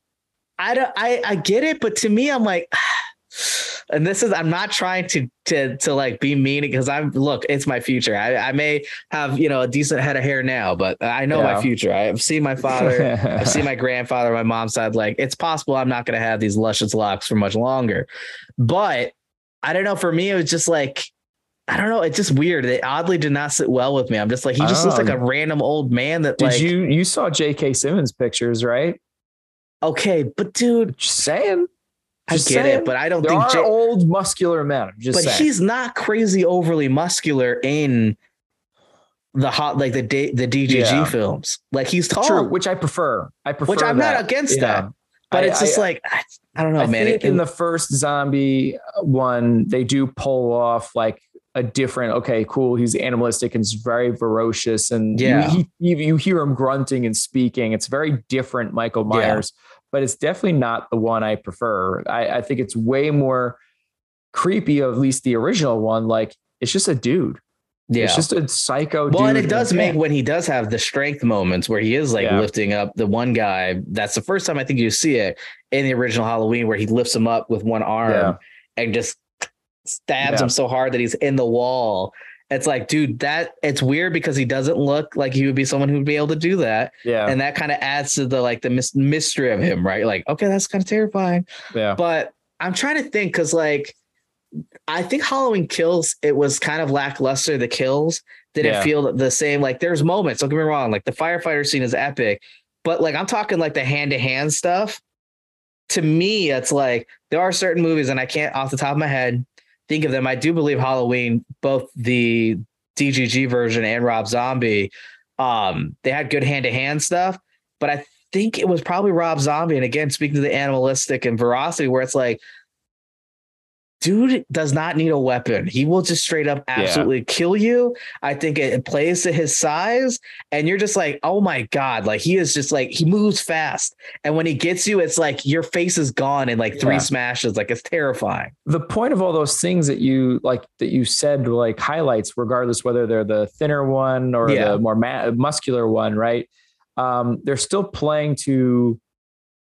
I don't. I I get it, but to me, I'm like. And this is I'm not trying to to to like be mean because I'm look, it's my future. I, I may have, you know, a decent head of hair now, but I know Yeah. my future. I've seen my father, I've seen my grandfather, my mom's side. Like it's possible I'm not gonna have these luscious locks for much longer. But I don't know. For me, it was just like I don't know. It's just weird. It oddly did not sit well with me. I'm just like he just looks like a um, random old man that Did like you you saw J.K. Simmons pictures, right? okay, but dude, Just saying. I get saying. it, but I don't There think are J- old muscular men. I'm just but saying. he's not crazy overly muscular in the hot like the D, the DGG Yeah. films. Like he's tall, true, which I prefer. I prefer which I'm that. not against Yeah. that. But I- it's just I- like I, don't know, I man. think It- in the first zombie uh, one, they do pull off like a different. Okay, cool. He's animalistic and he's very ferocious, and you- Yeah. he, you, you hear him grunting and speaking. It's very different, Michael Yeah. But it's definitely not the one I prefer. I, I think it's way more creepy. At least the original one, like it's just a dude. yeah. It's just a psycho. Dude. Well, and it does make when he does have the strength moments where he is like Yeah. lifting up the one guy. That's the first time I think you see it in the original Halloween where he lifts him up with one arm Yeah. and just stabs Yeah. him so hard that he's in the wall. It's like, dude, that it's weird because he doesn't look like he would be someone who would be able to do that. Yeah, And that kind of adds to the like the mys- mystery of him, right? Like, okay, that's kind of terrifying. yeah, But I'm trying to think because like I think Halloween Kills, it was kind of lackluster. The kills didn't Yeah. feel the same. Like there's moments, don't get me wrong, like the firefighter scene is epic, but like I'm talking like the hand to hand stuff. To me, it's like there are certain movies, and I can't off the top of my head think of them. I do believe Halloween, both the DGG version and Rob Zombie, um, they had good hand to hand stuff, but I think it was probably Rob Zombie. And again, speaking to the animalistic and veracity, where it's like, dude does not need a weapon. He will just straight up absolutely kill you. I think it, it plays to his size, and you're just like, oh my god, like he is just like he moves fast, and when he gets you, it's like your face is gone in like three Yeah. smashes. Like it's terrifying. the point of all those things that you like that you said like highlights regardless whether they're the thinner one or Yeah. the more ma- muscular one right um they're still playing to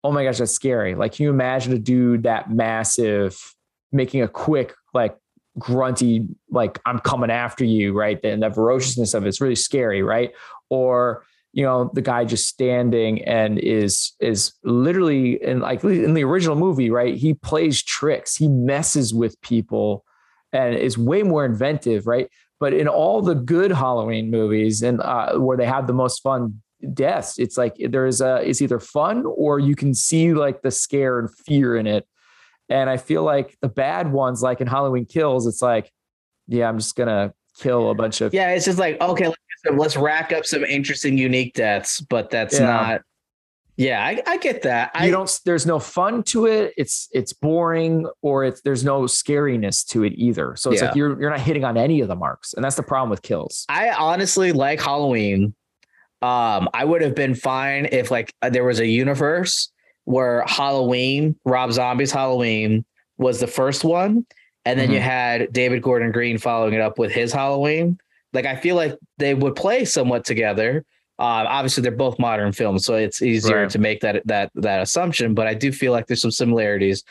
oh my gosh that's scary like can you imagine a dude that massive making a quick like grunty like i'm coming after you right? And the ferociousness of it's really scary right? Or you know the guy just standing and is is literally in like in the original movie right? He plays tricks. He messes with people and is way more inventive right? But in all the good halloween movies and uh, where they have the most fun deaths it's like there is a it's either fun or you can see like the scare and fear in it and i feel like the bad ones like in halloween kills it's like yeah i'm just gonna kill a bunch of Yeah, it's just like okay, let's, let's rack up some interesting, unique deaths, but that's Yeah. not. Yeah, I, I get that. I you don't there's no fun to it it's it's boring or it's there's no scariness to it either so it's like you're you're not hitting on any of the marks and that's the problem with kills I honestly like Halloween. Um, I would have been fine if like uh, there was a universe where Halloween, Rob Zombie's Halloween, was the first one, and then you Mhm. had David Gordon Green following it up with his Halloween. Like I feel like they would play somewhat together. Uh, obviously, they're both modern films, so it's easier Right. to make that that that assumption. But I do feel like there's some similarities.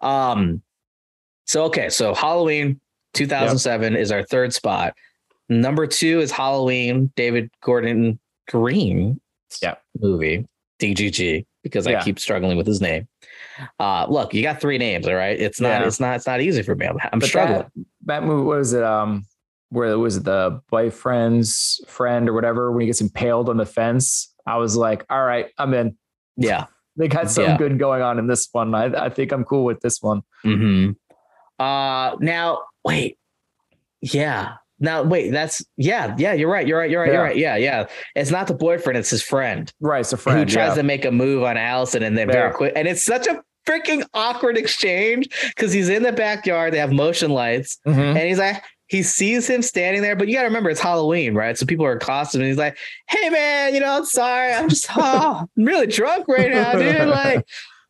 Um, so okay, so Halloween 2007 is our third spot. Number two is Halloween, David Gordon Green Yeah. movie, DGG, because I keep struggling with his name. Uh, look, you got three names, all right. It's not, Yeah. it's not, it's not easy for me. I'm, I'm struggling. that, that movie what was it um where was it the boyfriend's friend or whatever when he gets impaled on the fence i was like all right i'm in yeah. they got something Yeah. good going on in this one i, I think i'm cool with this one hmm Uh, now wait, yeah. Now wait, that's yeah, yeah. You're right. You're right. You're right. You're Yeah. right. Yeah, yeah. It's not the boyfriend. It's his friend. right it's a friend who tries yeah. to make a move on Allison and then very quick. And it's such a freaking awkward exchange because he's in the backyard. They have motion lights, Mhm. and he's like, he sees him standing there, but you got to remember it's Halloween, right? So people are in costume, and he's like, "Hey, man, you know, I'm sorry, I'm just, oh, I'm really drunk right now, dude. Like,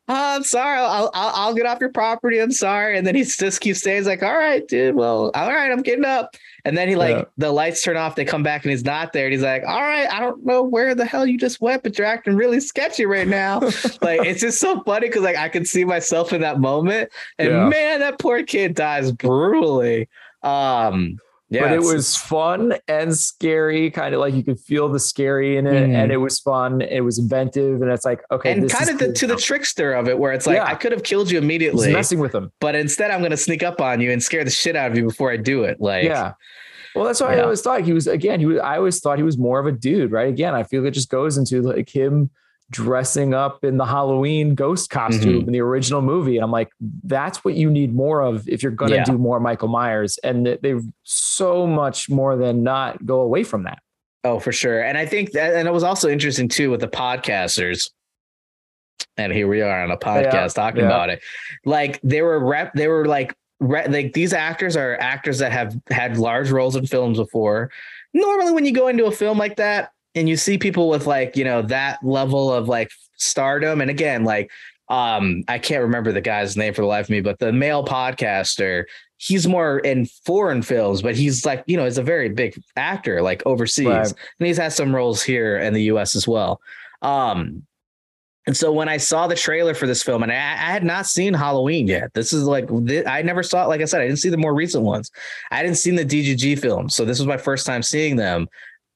oh, I'm sorry, I'll, I'll, I'll get off your property. I'm sorry." And then he just keeps saying, He's like, "All right, dude. Well, all right, I'm getting up." And then he like Yeah. the lights turn off. They come back and he's not there. And he's like, "All right, I don't know where the hell you just went, but you're acting really sketchy right now." like it's just so funny because like I can see myself in that moment, and Yeah. man, that poor kid dies brutally. Um, Yeah, but it was fun and scary, kind of like you could feel the scary in it, Mhm. and it was fun. It was inventive, and it's like okay, and this kind is of the, cool to the trickster of it, where it's like Yeah. I could have killed you He's immediately, messing with them. but instead I'm going to sneak up on you and scare the shit out of you before I do it. Like, yeah. Well, that's why I always thought he was. Again, he was. I always thought he was more of a dude, right? Again, I feel like it just goes into like him dressing up in the Halloween ghost costume Mhm. in the original movie, and I'm like, that's what you need more of if you're going to Yeah. do more Michael Myers, and they- they've so much more than not go away from that. Oh, for sure. And I think that, and it was also interesting too with the podcasters. And here we are on a podcast talking yeah. about it. Like they were rep, they were like, re, like these actors are actors that have had large roles in films before. Normally, when you go into a film like that and you see people with like, you know, that level of like stardom, and again, like, um, I can't remember the guy's name for the life of me, but the male podcaster, he's more in foreign films, but he's like, you know, he's a very big actor, like overseas, Right. and he's had some roles here in the U.S. as well. Um, and so when I saw the trailer for this film, and I, I had not seen Halloween yet, this is like I never saw. Like I said, I didn't see the more recent ones. I didn't see the DGG films, so this was my first time seeing them.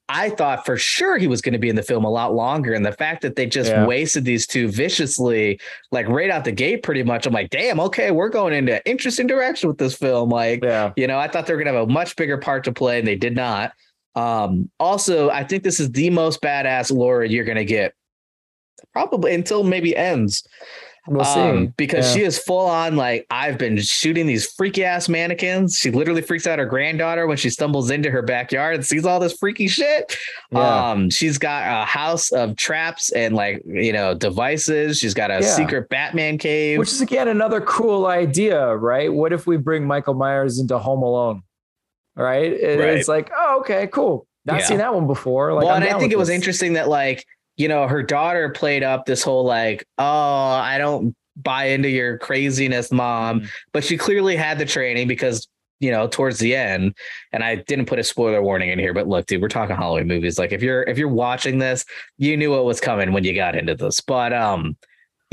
I thought for sure he was going to be in the film a lot longer, and the fact that they just Yeah. wasted these two viciously, like right out the gate, pretty much. I'm like, damn, okay, we're going into interesting direction with this film. Like, Yeah. you know, I thought they were going to have a much bigger part to play, and they did not. Um, also, I think this is the most badass Laura you're going to get, probably until maybe ends. We'll Um, because Yeah. she is full on like I've been shooting these freaky ass mannequins. She literally freaks out her granddaughter when she stumbles into her backyard and sees all this freaky shit. Yeah. Um, she's got a house of traps and like you know devices. She's got a Yeah. secret Batman cave. Which is again another cool idea, right? What if we bring Michael Myers into Home Alone? Right? It- Right. It's like, oh, okay, cool. Not seen that one before. Like, well, I'm and I think it was interesting that like you know her daughter played up this whole like oh I don't buy into your craziness, mom, Mhm. but she clearly had the training because you know towards the end and i didn't put a spoiler warning in here but look dude we're talking halloween movies like if you're if you're watching this you knew what was coming when you got into this but um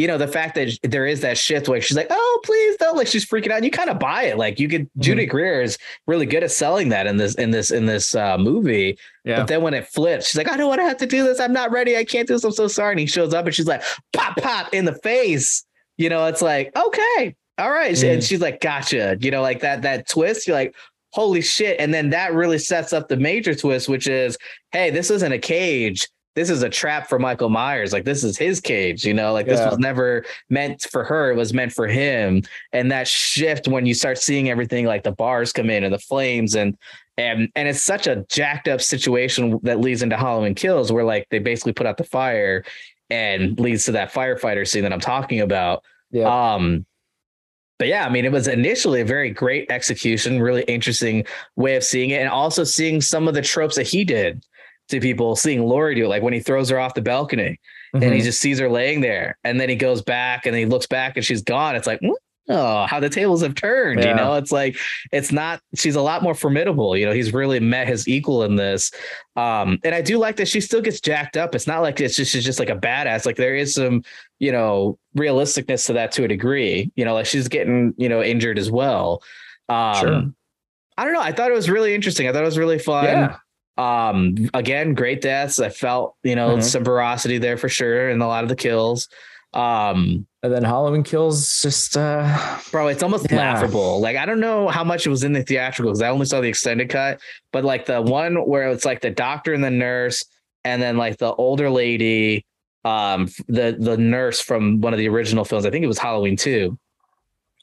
you know the fact that there is that shift where she's like oh please don't like she's freaking out and you kind of buy it like you could Mm-hmm. judy greer is really good at selling that in this in this in this uh movie Yeah. but then when it flips, she's like, I don't want to have to do this. I'm not ready. I can't do this. I'm so sorry. And he shows up and she's like, pop, pop in the face. You know, it's like, okay, all right. Mm. And she's like, gotcha. You know, like that, that twist, you're like, holy shit. And then that really sets up the major twist, which is, hey, this isn't a cage. This is a trap for Michael Myers. Like this is his cage, you know, like this was never meant for her. It was meant for him. And that shift when you start seeing everything like the bars come in and the flames and and and it's such a jacked up situation that leads into Halloween Kills, where like they basically put out the fire and leads to that firefighter scene that I'm talking about. Yeah. Um, but yeah, I mean, it was initially a very great execution, really interesting way of seeing it, and also seeing some of the tropes that he did to people, seeing Laurie do it, like when he throws her off the balcony and he Mhm. just sees her laying there, and then he goes back and he looks back and she's gone. It's like, oh, how the tables have turned. You know, it's like it's not. She's a lot more formidable. You know, he's really met his equal in this. Um, and I do like that she still gets jacked up. It's not like it's just she's just like a badass. Like there is some, you know, realisticness to that to a degree. You know, like she's getting you know injured as well. Um, Sure. I don't know. I thought it was really interesting. I thought it was really fun. Yeah. Um, again, great deaths. I felt, you know, Mhm. some veracity there for sure in a lot of the kills. Um, And then Halloween Kills just uh bro, it's almost Yeah. laughable. Like, I don't know how much it was in the theatrical because I only saw the extended cut, but like the one where it's like the doctor and the nurse, and then like the older lady, um, the the nurse from one of the original films, I think it was Halloween 2,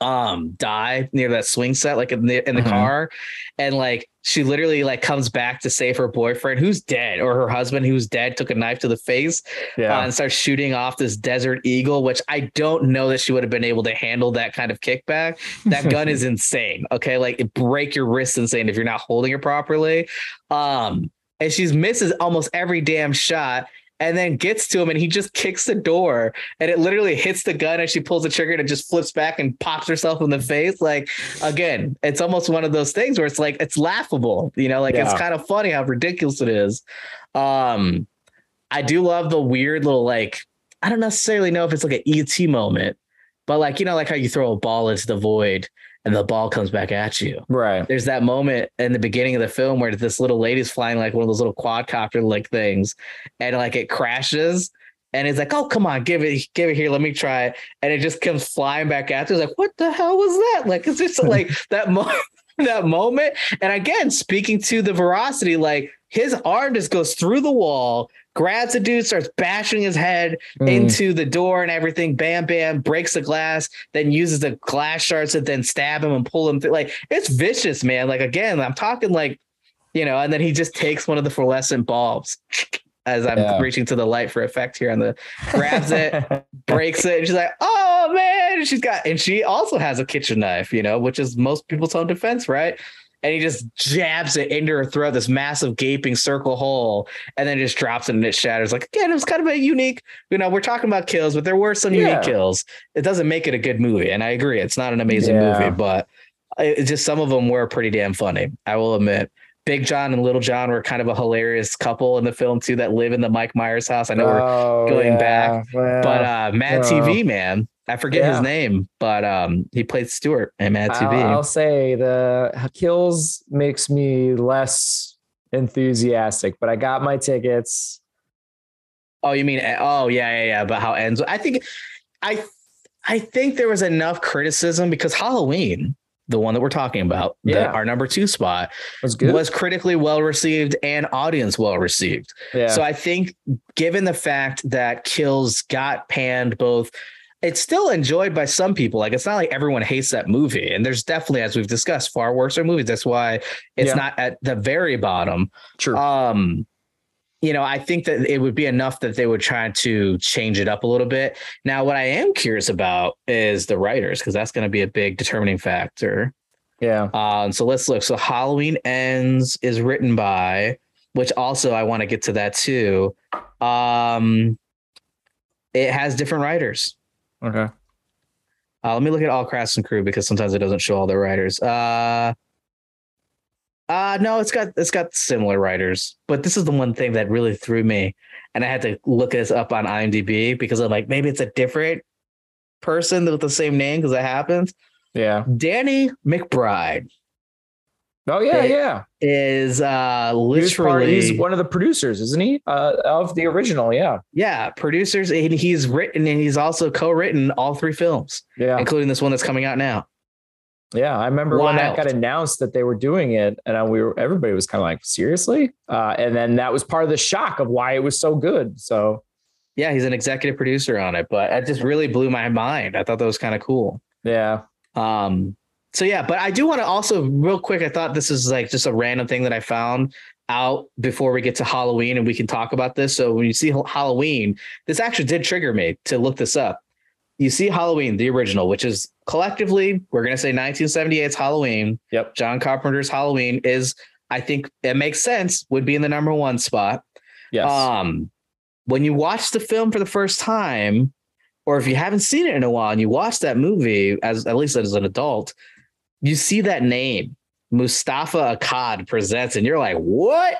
um, die near that swing set, like in the in the Mhm. car, and like she literally like comes back to save her boyfriend who's dead or her husband who's dead took a knife to the face uh, yeah. and starts shooting off this desert eagle which i don't know that she would have been able to handle that kind of kickback. That gun is insane okay? Like it break your wrist insane if you're not holding it properly. Um and she's misses almost every damn shot and then gets to him and he just kicks the door and it literally hits the gun and she pulls the trigger and it just flips back and pops herself in the face. Like again it's almost one of those things where it's like it's laughable you know like it's kind of funny how ridiculous it is. Um i do love the weird little like i don't necessarily know if it's like an et moment but like you know like how you throw a ball into the void and the ball comes back at you. Right. There's that moment in the beginning of the film where this little lady's flying like one of those little quadcopter like things, and like it crashes. And it's like, oh come on, give it, give it here, let me try it, and it just comes flying back at you. It's like, what the hell was that? Like, it's just like that moment, that moment. And again, speaking to the veracity, like his arm just goes through the wall, grabs the dude, starts bashing his head Mm. into the door and everything. Bam, bam, breaks the glass, then uses the glass shards to then stab him and pull him through. Like it's vicious, man. Like again, I'm talking like, you know, and then he just takes one of the fluorescent bulbs as I'm Yeah. reaching to the light for effect here on the grabs it, breaks it, and she's like, oh man. And she's got and she also has a kitchen knife, you know, which is most people's own defense, right? And he just jabs it into her throat, this massive gaping circle hole, and then just drops it and it shatters. Like again, it was kind of a unique, you know, we're talking about kills, but there were some Yeah. unique kills. It doesn't make it a good movie. And I agree, it's not an amazing Yeah. movie, but it, just some of them were pretty damn funny. I will admit. Big John and Little John were kind of a hilarious couple in the film too that live in the Mike Myers house. I know we're Oh, going back, well, but uh Mad. TV man, I forget his name, but um he played Stuart in Mad I'll, TV. I'll say the kills makes me less enthusiastic, but I got my tickets. oh, you mean oh yeah yeah yeah, but how ends? I think I I think there was enough criticism because Halloween, the one that we're talking about, the- our number two spot, was good. was critically well received and audience well received. yeah. So I think, given the fact that Kills got panned both, it's still enjoyed by some people. Like it's not like everyone hates that movie, and there's definitely, as we've discussed, far worse movies. That's why it's Yeah. not at the very bottom. True. Um, you know, I think that it would be enough that they would try to change it up a little bit. Now, what I am curious about is the writers, because that's going to be a big determining factor. yeah. Um, so let's look. So Halloween Ends is written by, which also I want to get to that too. Um, it has different writers. Okay. Uh, let me look at all cast and crew because sometimes it doesn't show all the writers. Uh, uh, no, it's got it's got similar writers, but this is the one thing that really threw me, and I had to look this up on IMDb because I'm like maybe it's a different person with the same name because that happens. Yeah. Danny McBride Oh yeah, It- yeah. is uh He was part- literally he's one of the producers, isn't he? Uh, of the original. Yeah. yeah producers and he's written and he's also co-written all three films Yeah. including this one that's coming out now Yeah. I remember when that got announced that they were doing it, and we were everybody was kind of like, seriously. Uh, and then that was part of the shock of why it was so good. So yeah he's an executive producer on it but it just really blew my mind i thought that was kind of cool yeah. um so yeah but i do want to also real quick i thought this is like just a random thing that i found out before we get to halloween and we can talk about this so when you see halloween this actually did trigger me to look this up you see halloween the original which is collectively we're going to say 1978's halloween Yep. john carpenter's halloween is i think it makes sense would be in the number one spot Yes. um, when you watch the film for the first time, or if you haven't seen it in a while and you watch that movie as at least as an adult, you see that name, Moustapha Akkad presents, and you're like, what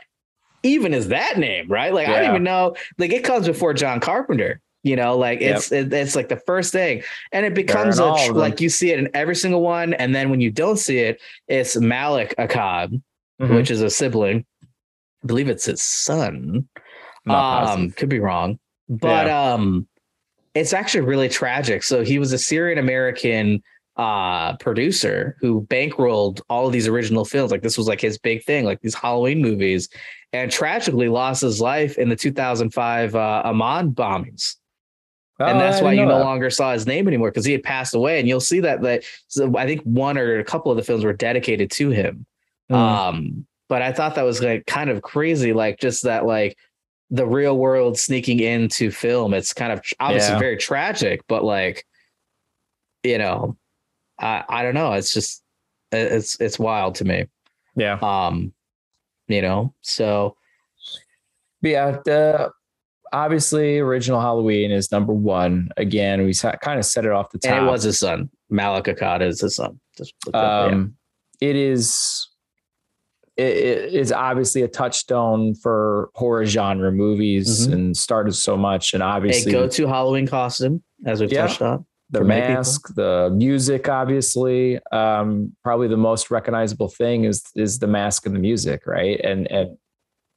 even is that name? Right? Like, I don't even know. Like, it comes before John Carpenter. You know, like it's it, it's like the first thing, and it becomes a tr- like you see it in every single one, and then when you don't see it, it's Malik Akkad, Mhm. which is a sibling. I believe it's his son um could be wrong but um it's actually really tragic so he was a syrian american uh producer who bankrolled all of these original films like this was like his big thing like these halloween movies and tragically lost his life in the 2005 uh amman bombings and Oh, that's I why you no that. longer saw his name anymore because he had passed away and you'll see that that so i think one or a couple of the films were dedicated to him Mm. um but i thought that was like kind of crazy like just that like the real world sneaking into film it's kind of obviously Yeah. very tragic but like you know i i don't know it's just it's it's wild to me yeah. um you know so yeah, the obviously original Halloween is number one. Again, we sa- kind of set it off the top. and it was his son malik akkad is his son looked up, yeah. um, it is it, it is obviously a touchstone for horror genre movies Mhm. and started so much and a obviously go-to halloween costume as we've Yeah. touched on the mask, the music, obviously. Um, probably the most recognizable thing is is the mask and the music, right? And and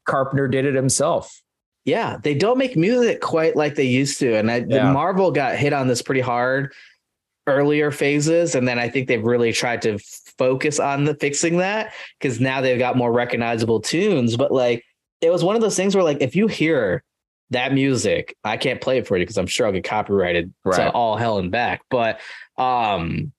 Carpenter did it himself. Yeah, they don't make music quite like they used to, and I, yeah. Marvel got hit on this pretty hard earlier phases, and then I think they've really tried to focus on the fixing that because now they've got more recognizable tunes. But like, it was one of those things where like if you hear that music, I can't play it for you because I'm sure I'll get copyrighted right. to all hell and back. But um,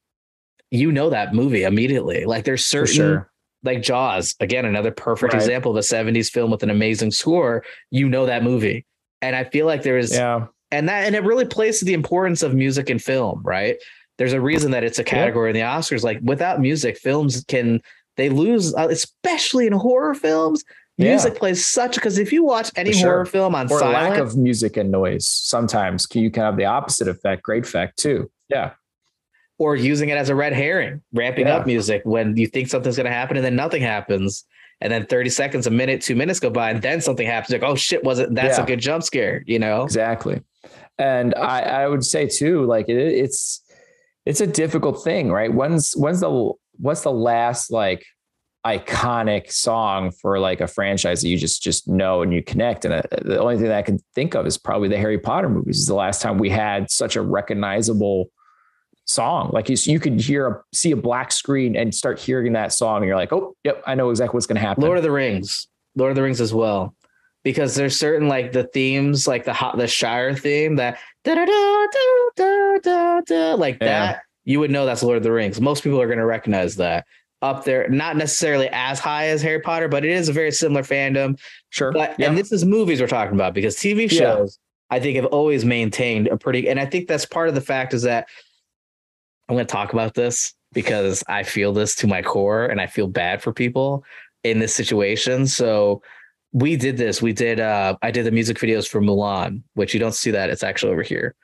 you know that movie immediately. Like there's certain sure. like Jaws, again, another perfect right. example of a 70s film with an amazing score. You know that movie. And I feel like there's yeah, and that and it really plays to the importance of music and film, right? There's a reason that it's a category in the Oscars. Like without music, films can they lose, uh, especially in horror films Music yeah. plays such because if you watch any sure. horror film on or silent, lack of music and noise, sometimes you can have the opposite effect, great effect too. Yeah. Or using it as a red herring, ramping yeah. up music when you think something's going to happen and then nothing happens. And then 30 seconds, a minute, two minutes go by, and then something happens. Like, oh shit, was it? That's yeah. a good jump scare, you know? Exactly. And I, I would say too, like it, it's it's a difficult thing, right? When's when's the what's the last like iconic song for like a franchise that you just just know and you connect. And uh, the only thing that I can think of is probably the Harry Potter movies. Is the last time we had such a recognizable song. Like you, you could hear a see a black screen and start hearing that song, and you're like, oh, yep, I know exactly what's going to happen. Lord of the Rings, Lord of the Rings as well. Because there's certain like the themes, like the hot the Shire theme, that da da da da da da like yeah. that, you would know that's Lord of the Rings. Most people are going to recognize that up there, not necessarily as high as Harry Potter, but it is a very similar fandom. Sure. But, yeah. And this is movies we're talking about because TV shows, yeah. I think, have always maintained a pretty, and I think that's part of the fact is that I'm going to talk about this because I feel this to my core and I feel bad for people in this situation. So we did this. We did, uh, I did the music videos for Mulan, which you don't see that. It's actually over here.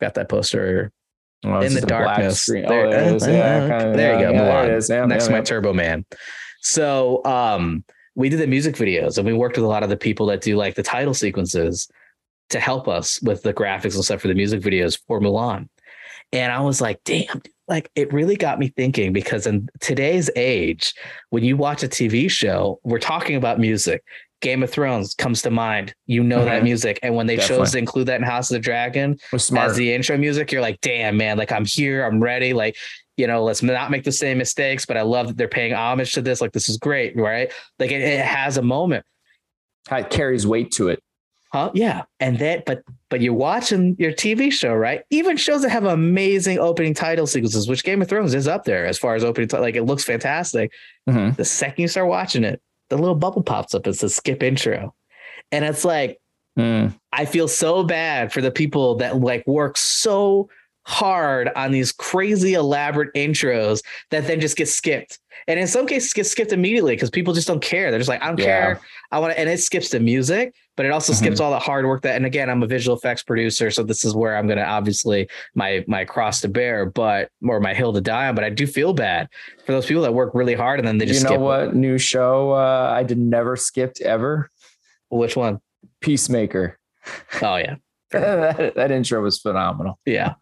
Got that poster Oh, in the darkness. There, oh, there, uh, yeah, kind of, there yeah, you go. Yeah, next to my Turbo Man. So um, we did the music videos and we worked with a lot of the people that do like the title sequences to help us with the graphics and stuff for the music videos for Mulan. And I was like, damn, like it really got me thinking because in today's age, when you watch a TV show, we're talking about music. Game of Thrones comes to mind. You know mm-hmm. that music. And when they Definitely. chose to include that in House of the Dragon as the intro music, you're like, damn, man, like I'm here, I'm ready. Like, you know, let's not make the same mistakes. But I love that they're paying homage to this. Like, this is great, right? Like it, it has a moment. It carries weight to it. Huh? Yeah. And that, but but you're watching your TV show, right? Even shows that have amazing opening title sequences, which Game of Thrones is up there as far as opening, t- like it looks fantastic. Mm-hmm. The second you start watching it, the little bubble pops up. It's a skip intro. And it's like, mm. I feel so bad for the people that like work so hard on these crazy elaborate intros that then just get skipped. And in some cases get skipped immediately because people just don't care. They're just like, I don't yeah. care. I want to, and it skips the music, but it also mm-hmm. skips all the hard work that, and again, I'm a visual effects producer. So this is where I'm going to obviously my, my cross to bear, but, or my hill to die on, but I do feel bad for those people that work really hard and then they just, you know what it. new show uh, I did never skipped ever? Which one? Peacemaker. Oh yeah. that, that intro was phenomenal. Yeah.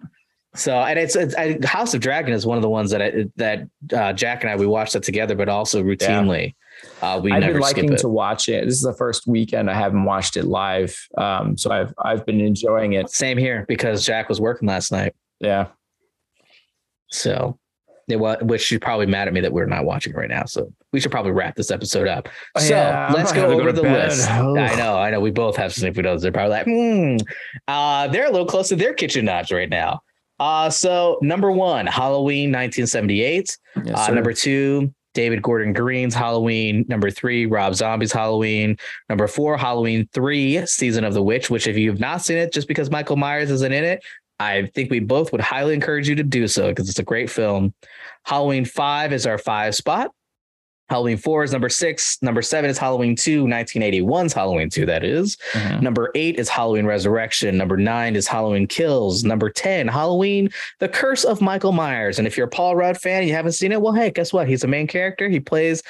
So and it's, it's I, House of Dragon is one of the ones that I, that uh, Jack and I we watched that together, but also routinely yeah. uh, we. I've been liking to watch it. This is the first weekend I haven't watched it live, um, so I've I've been enjoying it. Same here because Jack was working last night. Yeah. So, it was, which she's probably mad at me that we're not watching right now. So we should probably wrap this episode up. Oh, so yeah, let's go over go the bed. list. Oh. I know, I know. We both have sniffy noses. They're probably like, hmm. Uh, they're a little close to their kitchen knives right now. Uh, so number one, Halloween 1978. Yes, uh, number two, David Gordon Green's Halloween. Number three, Rob Zombie's Halloween. Number four, Halloween 3, Season of the Witch, which if you've not seen it, just because Michael Myers isn't in it, I think we both would highly encourage you to do so because it's a great film. Halloween 5 is our five spot. Halloween 4 is number six. Number seven is Halloween 2, 1981's Halloween 2, that is. Mm-hmm. Number eight is Halloween Resurrection. Number nine is Halloween Kills. Number 10, Halloween, The Curse of Michael Myers. And if you're a Paul Rudd fan and you haven't seen it, well, hey, guess what? He's a main character. He plays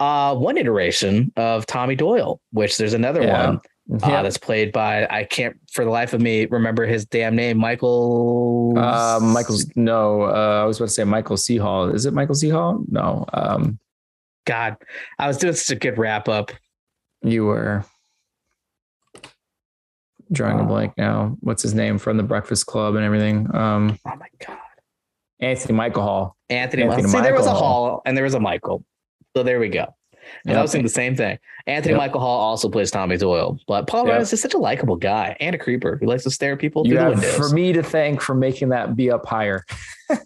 uh, one iteration of Tommy Doyle, which there's another yeah. one uh, that's played by I can't for the life of me remember his damn name, Michael. Uh, Michael's no, uh, I was about to say Michael C. Hall. Is it Michael C. Hall? No. Um, God, I was doing such a good wrap up. You were drawing a blank now. What's his name from the Breakfast Club and everything? Um, oh my God, Anthony Michael Hall. Anthony. Anthony See, Michael there was a Hall and there was a Michael. So there we go. And I was thinking the same thing. Anthony yep. Michael Hall also plays Tommy Doyle, but Paul yep. Rudd is such a likable guy and a creeper who likes to stare at people you have For me to thank for making that be up higher.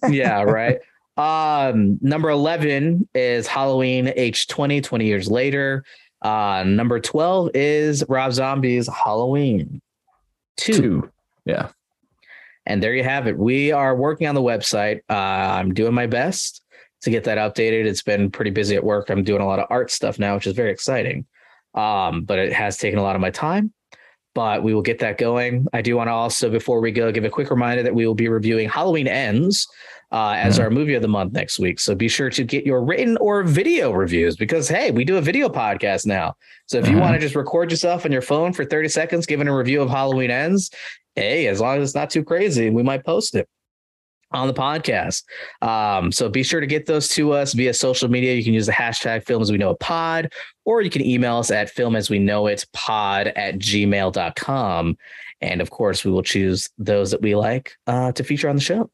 yeah, right. Um, number 11 is Halloween H20, 20 years later. Uh, number 12 is Rob Zombie's Halloween 2. Two. Yeah. And there you have it. We are working on the website. Uh, I'm doing my best to get that updated. It's been pretty busy at work. I'm doing a lot of art stuff now, which is very exciting. Um, but it has taken a lot of my time. But we will get that going. I do want to also, before we go, give a quick reminder that we will be reviewing Halloween Ends uh, as mm-hmm. our movie of the month next week. So be sure to get your written or video reviews because, hey, we do a video podcast now. So if mm-hmm. you want to just record yourself on your phone for 30 seconds giving a review of Halloween Ends, hey, as long as it's not too crazy, we might post it on the podcast. Um, so be sure to get those to us via social media. You can use the hashtag film as we know it pod, or you can email us at film as we know it pod at gmail.com. And of course, we will choose those that we like uh, to feature on the show.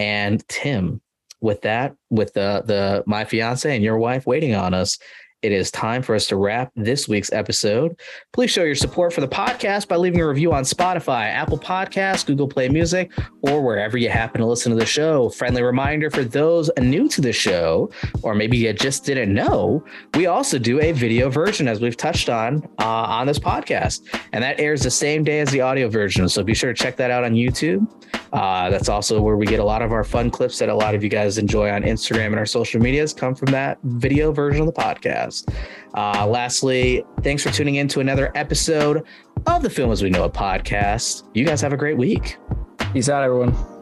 And Tim, with that, with the the my fiance and your wife waiting on us, it is time for us to wrap this week's episode. Please show your support for the podcast by leaving a review on Spotify, Apple Podcasts, Google Play Music, or wherever you happen to listen to the show. Friendly reminder for those new to the show, or maybe you just didn't know, we also do a video version, as we've touched on uh, on this podcast, and that airs the same day as the audio version. So be sure to check that out on YouTube. Uh, that's also where we get a lot of our fun clips that a lot of you guys enjoy on Instagram and our social medias come from that video version of the podcast. Uh, lastly, thanks for tuning in to another episode of the Film as We Know It podcast. You guys have a great week. Peace out, everyone.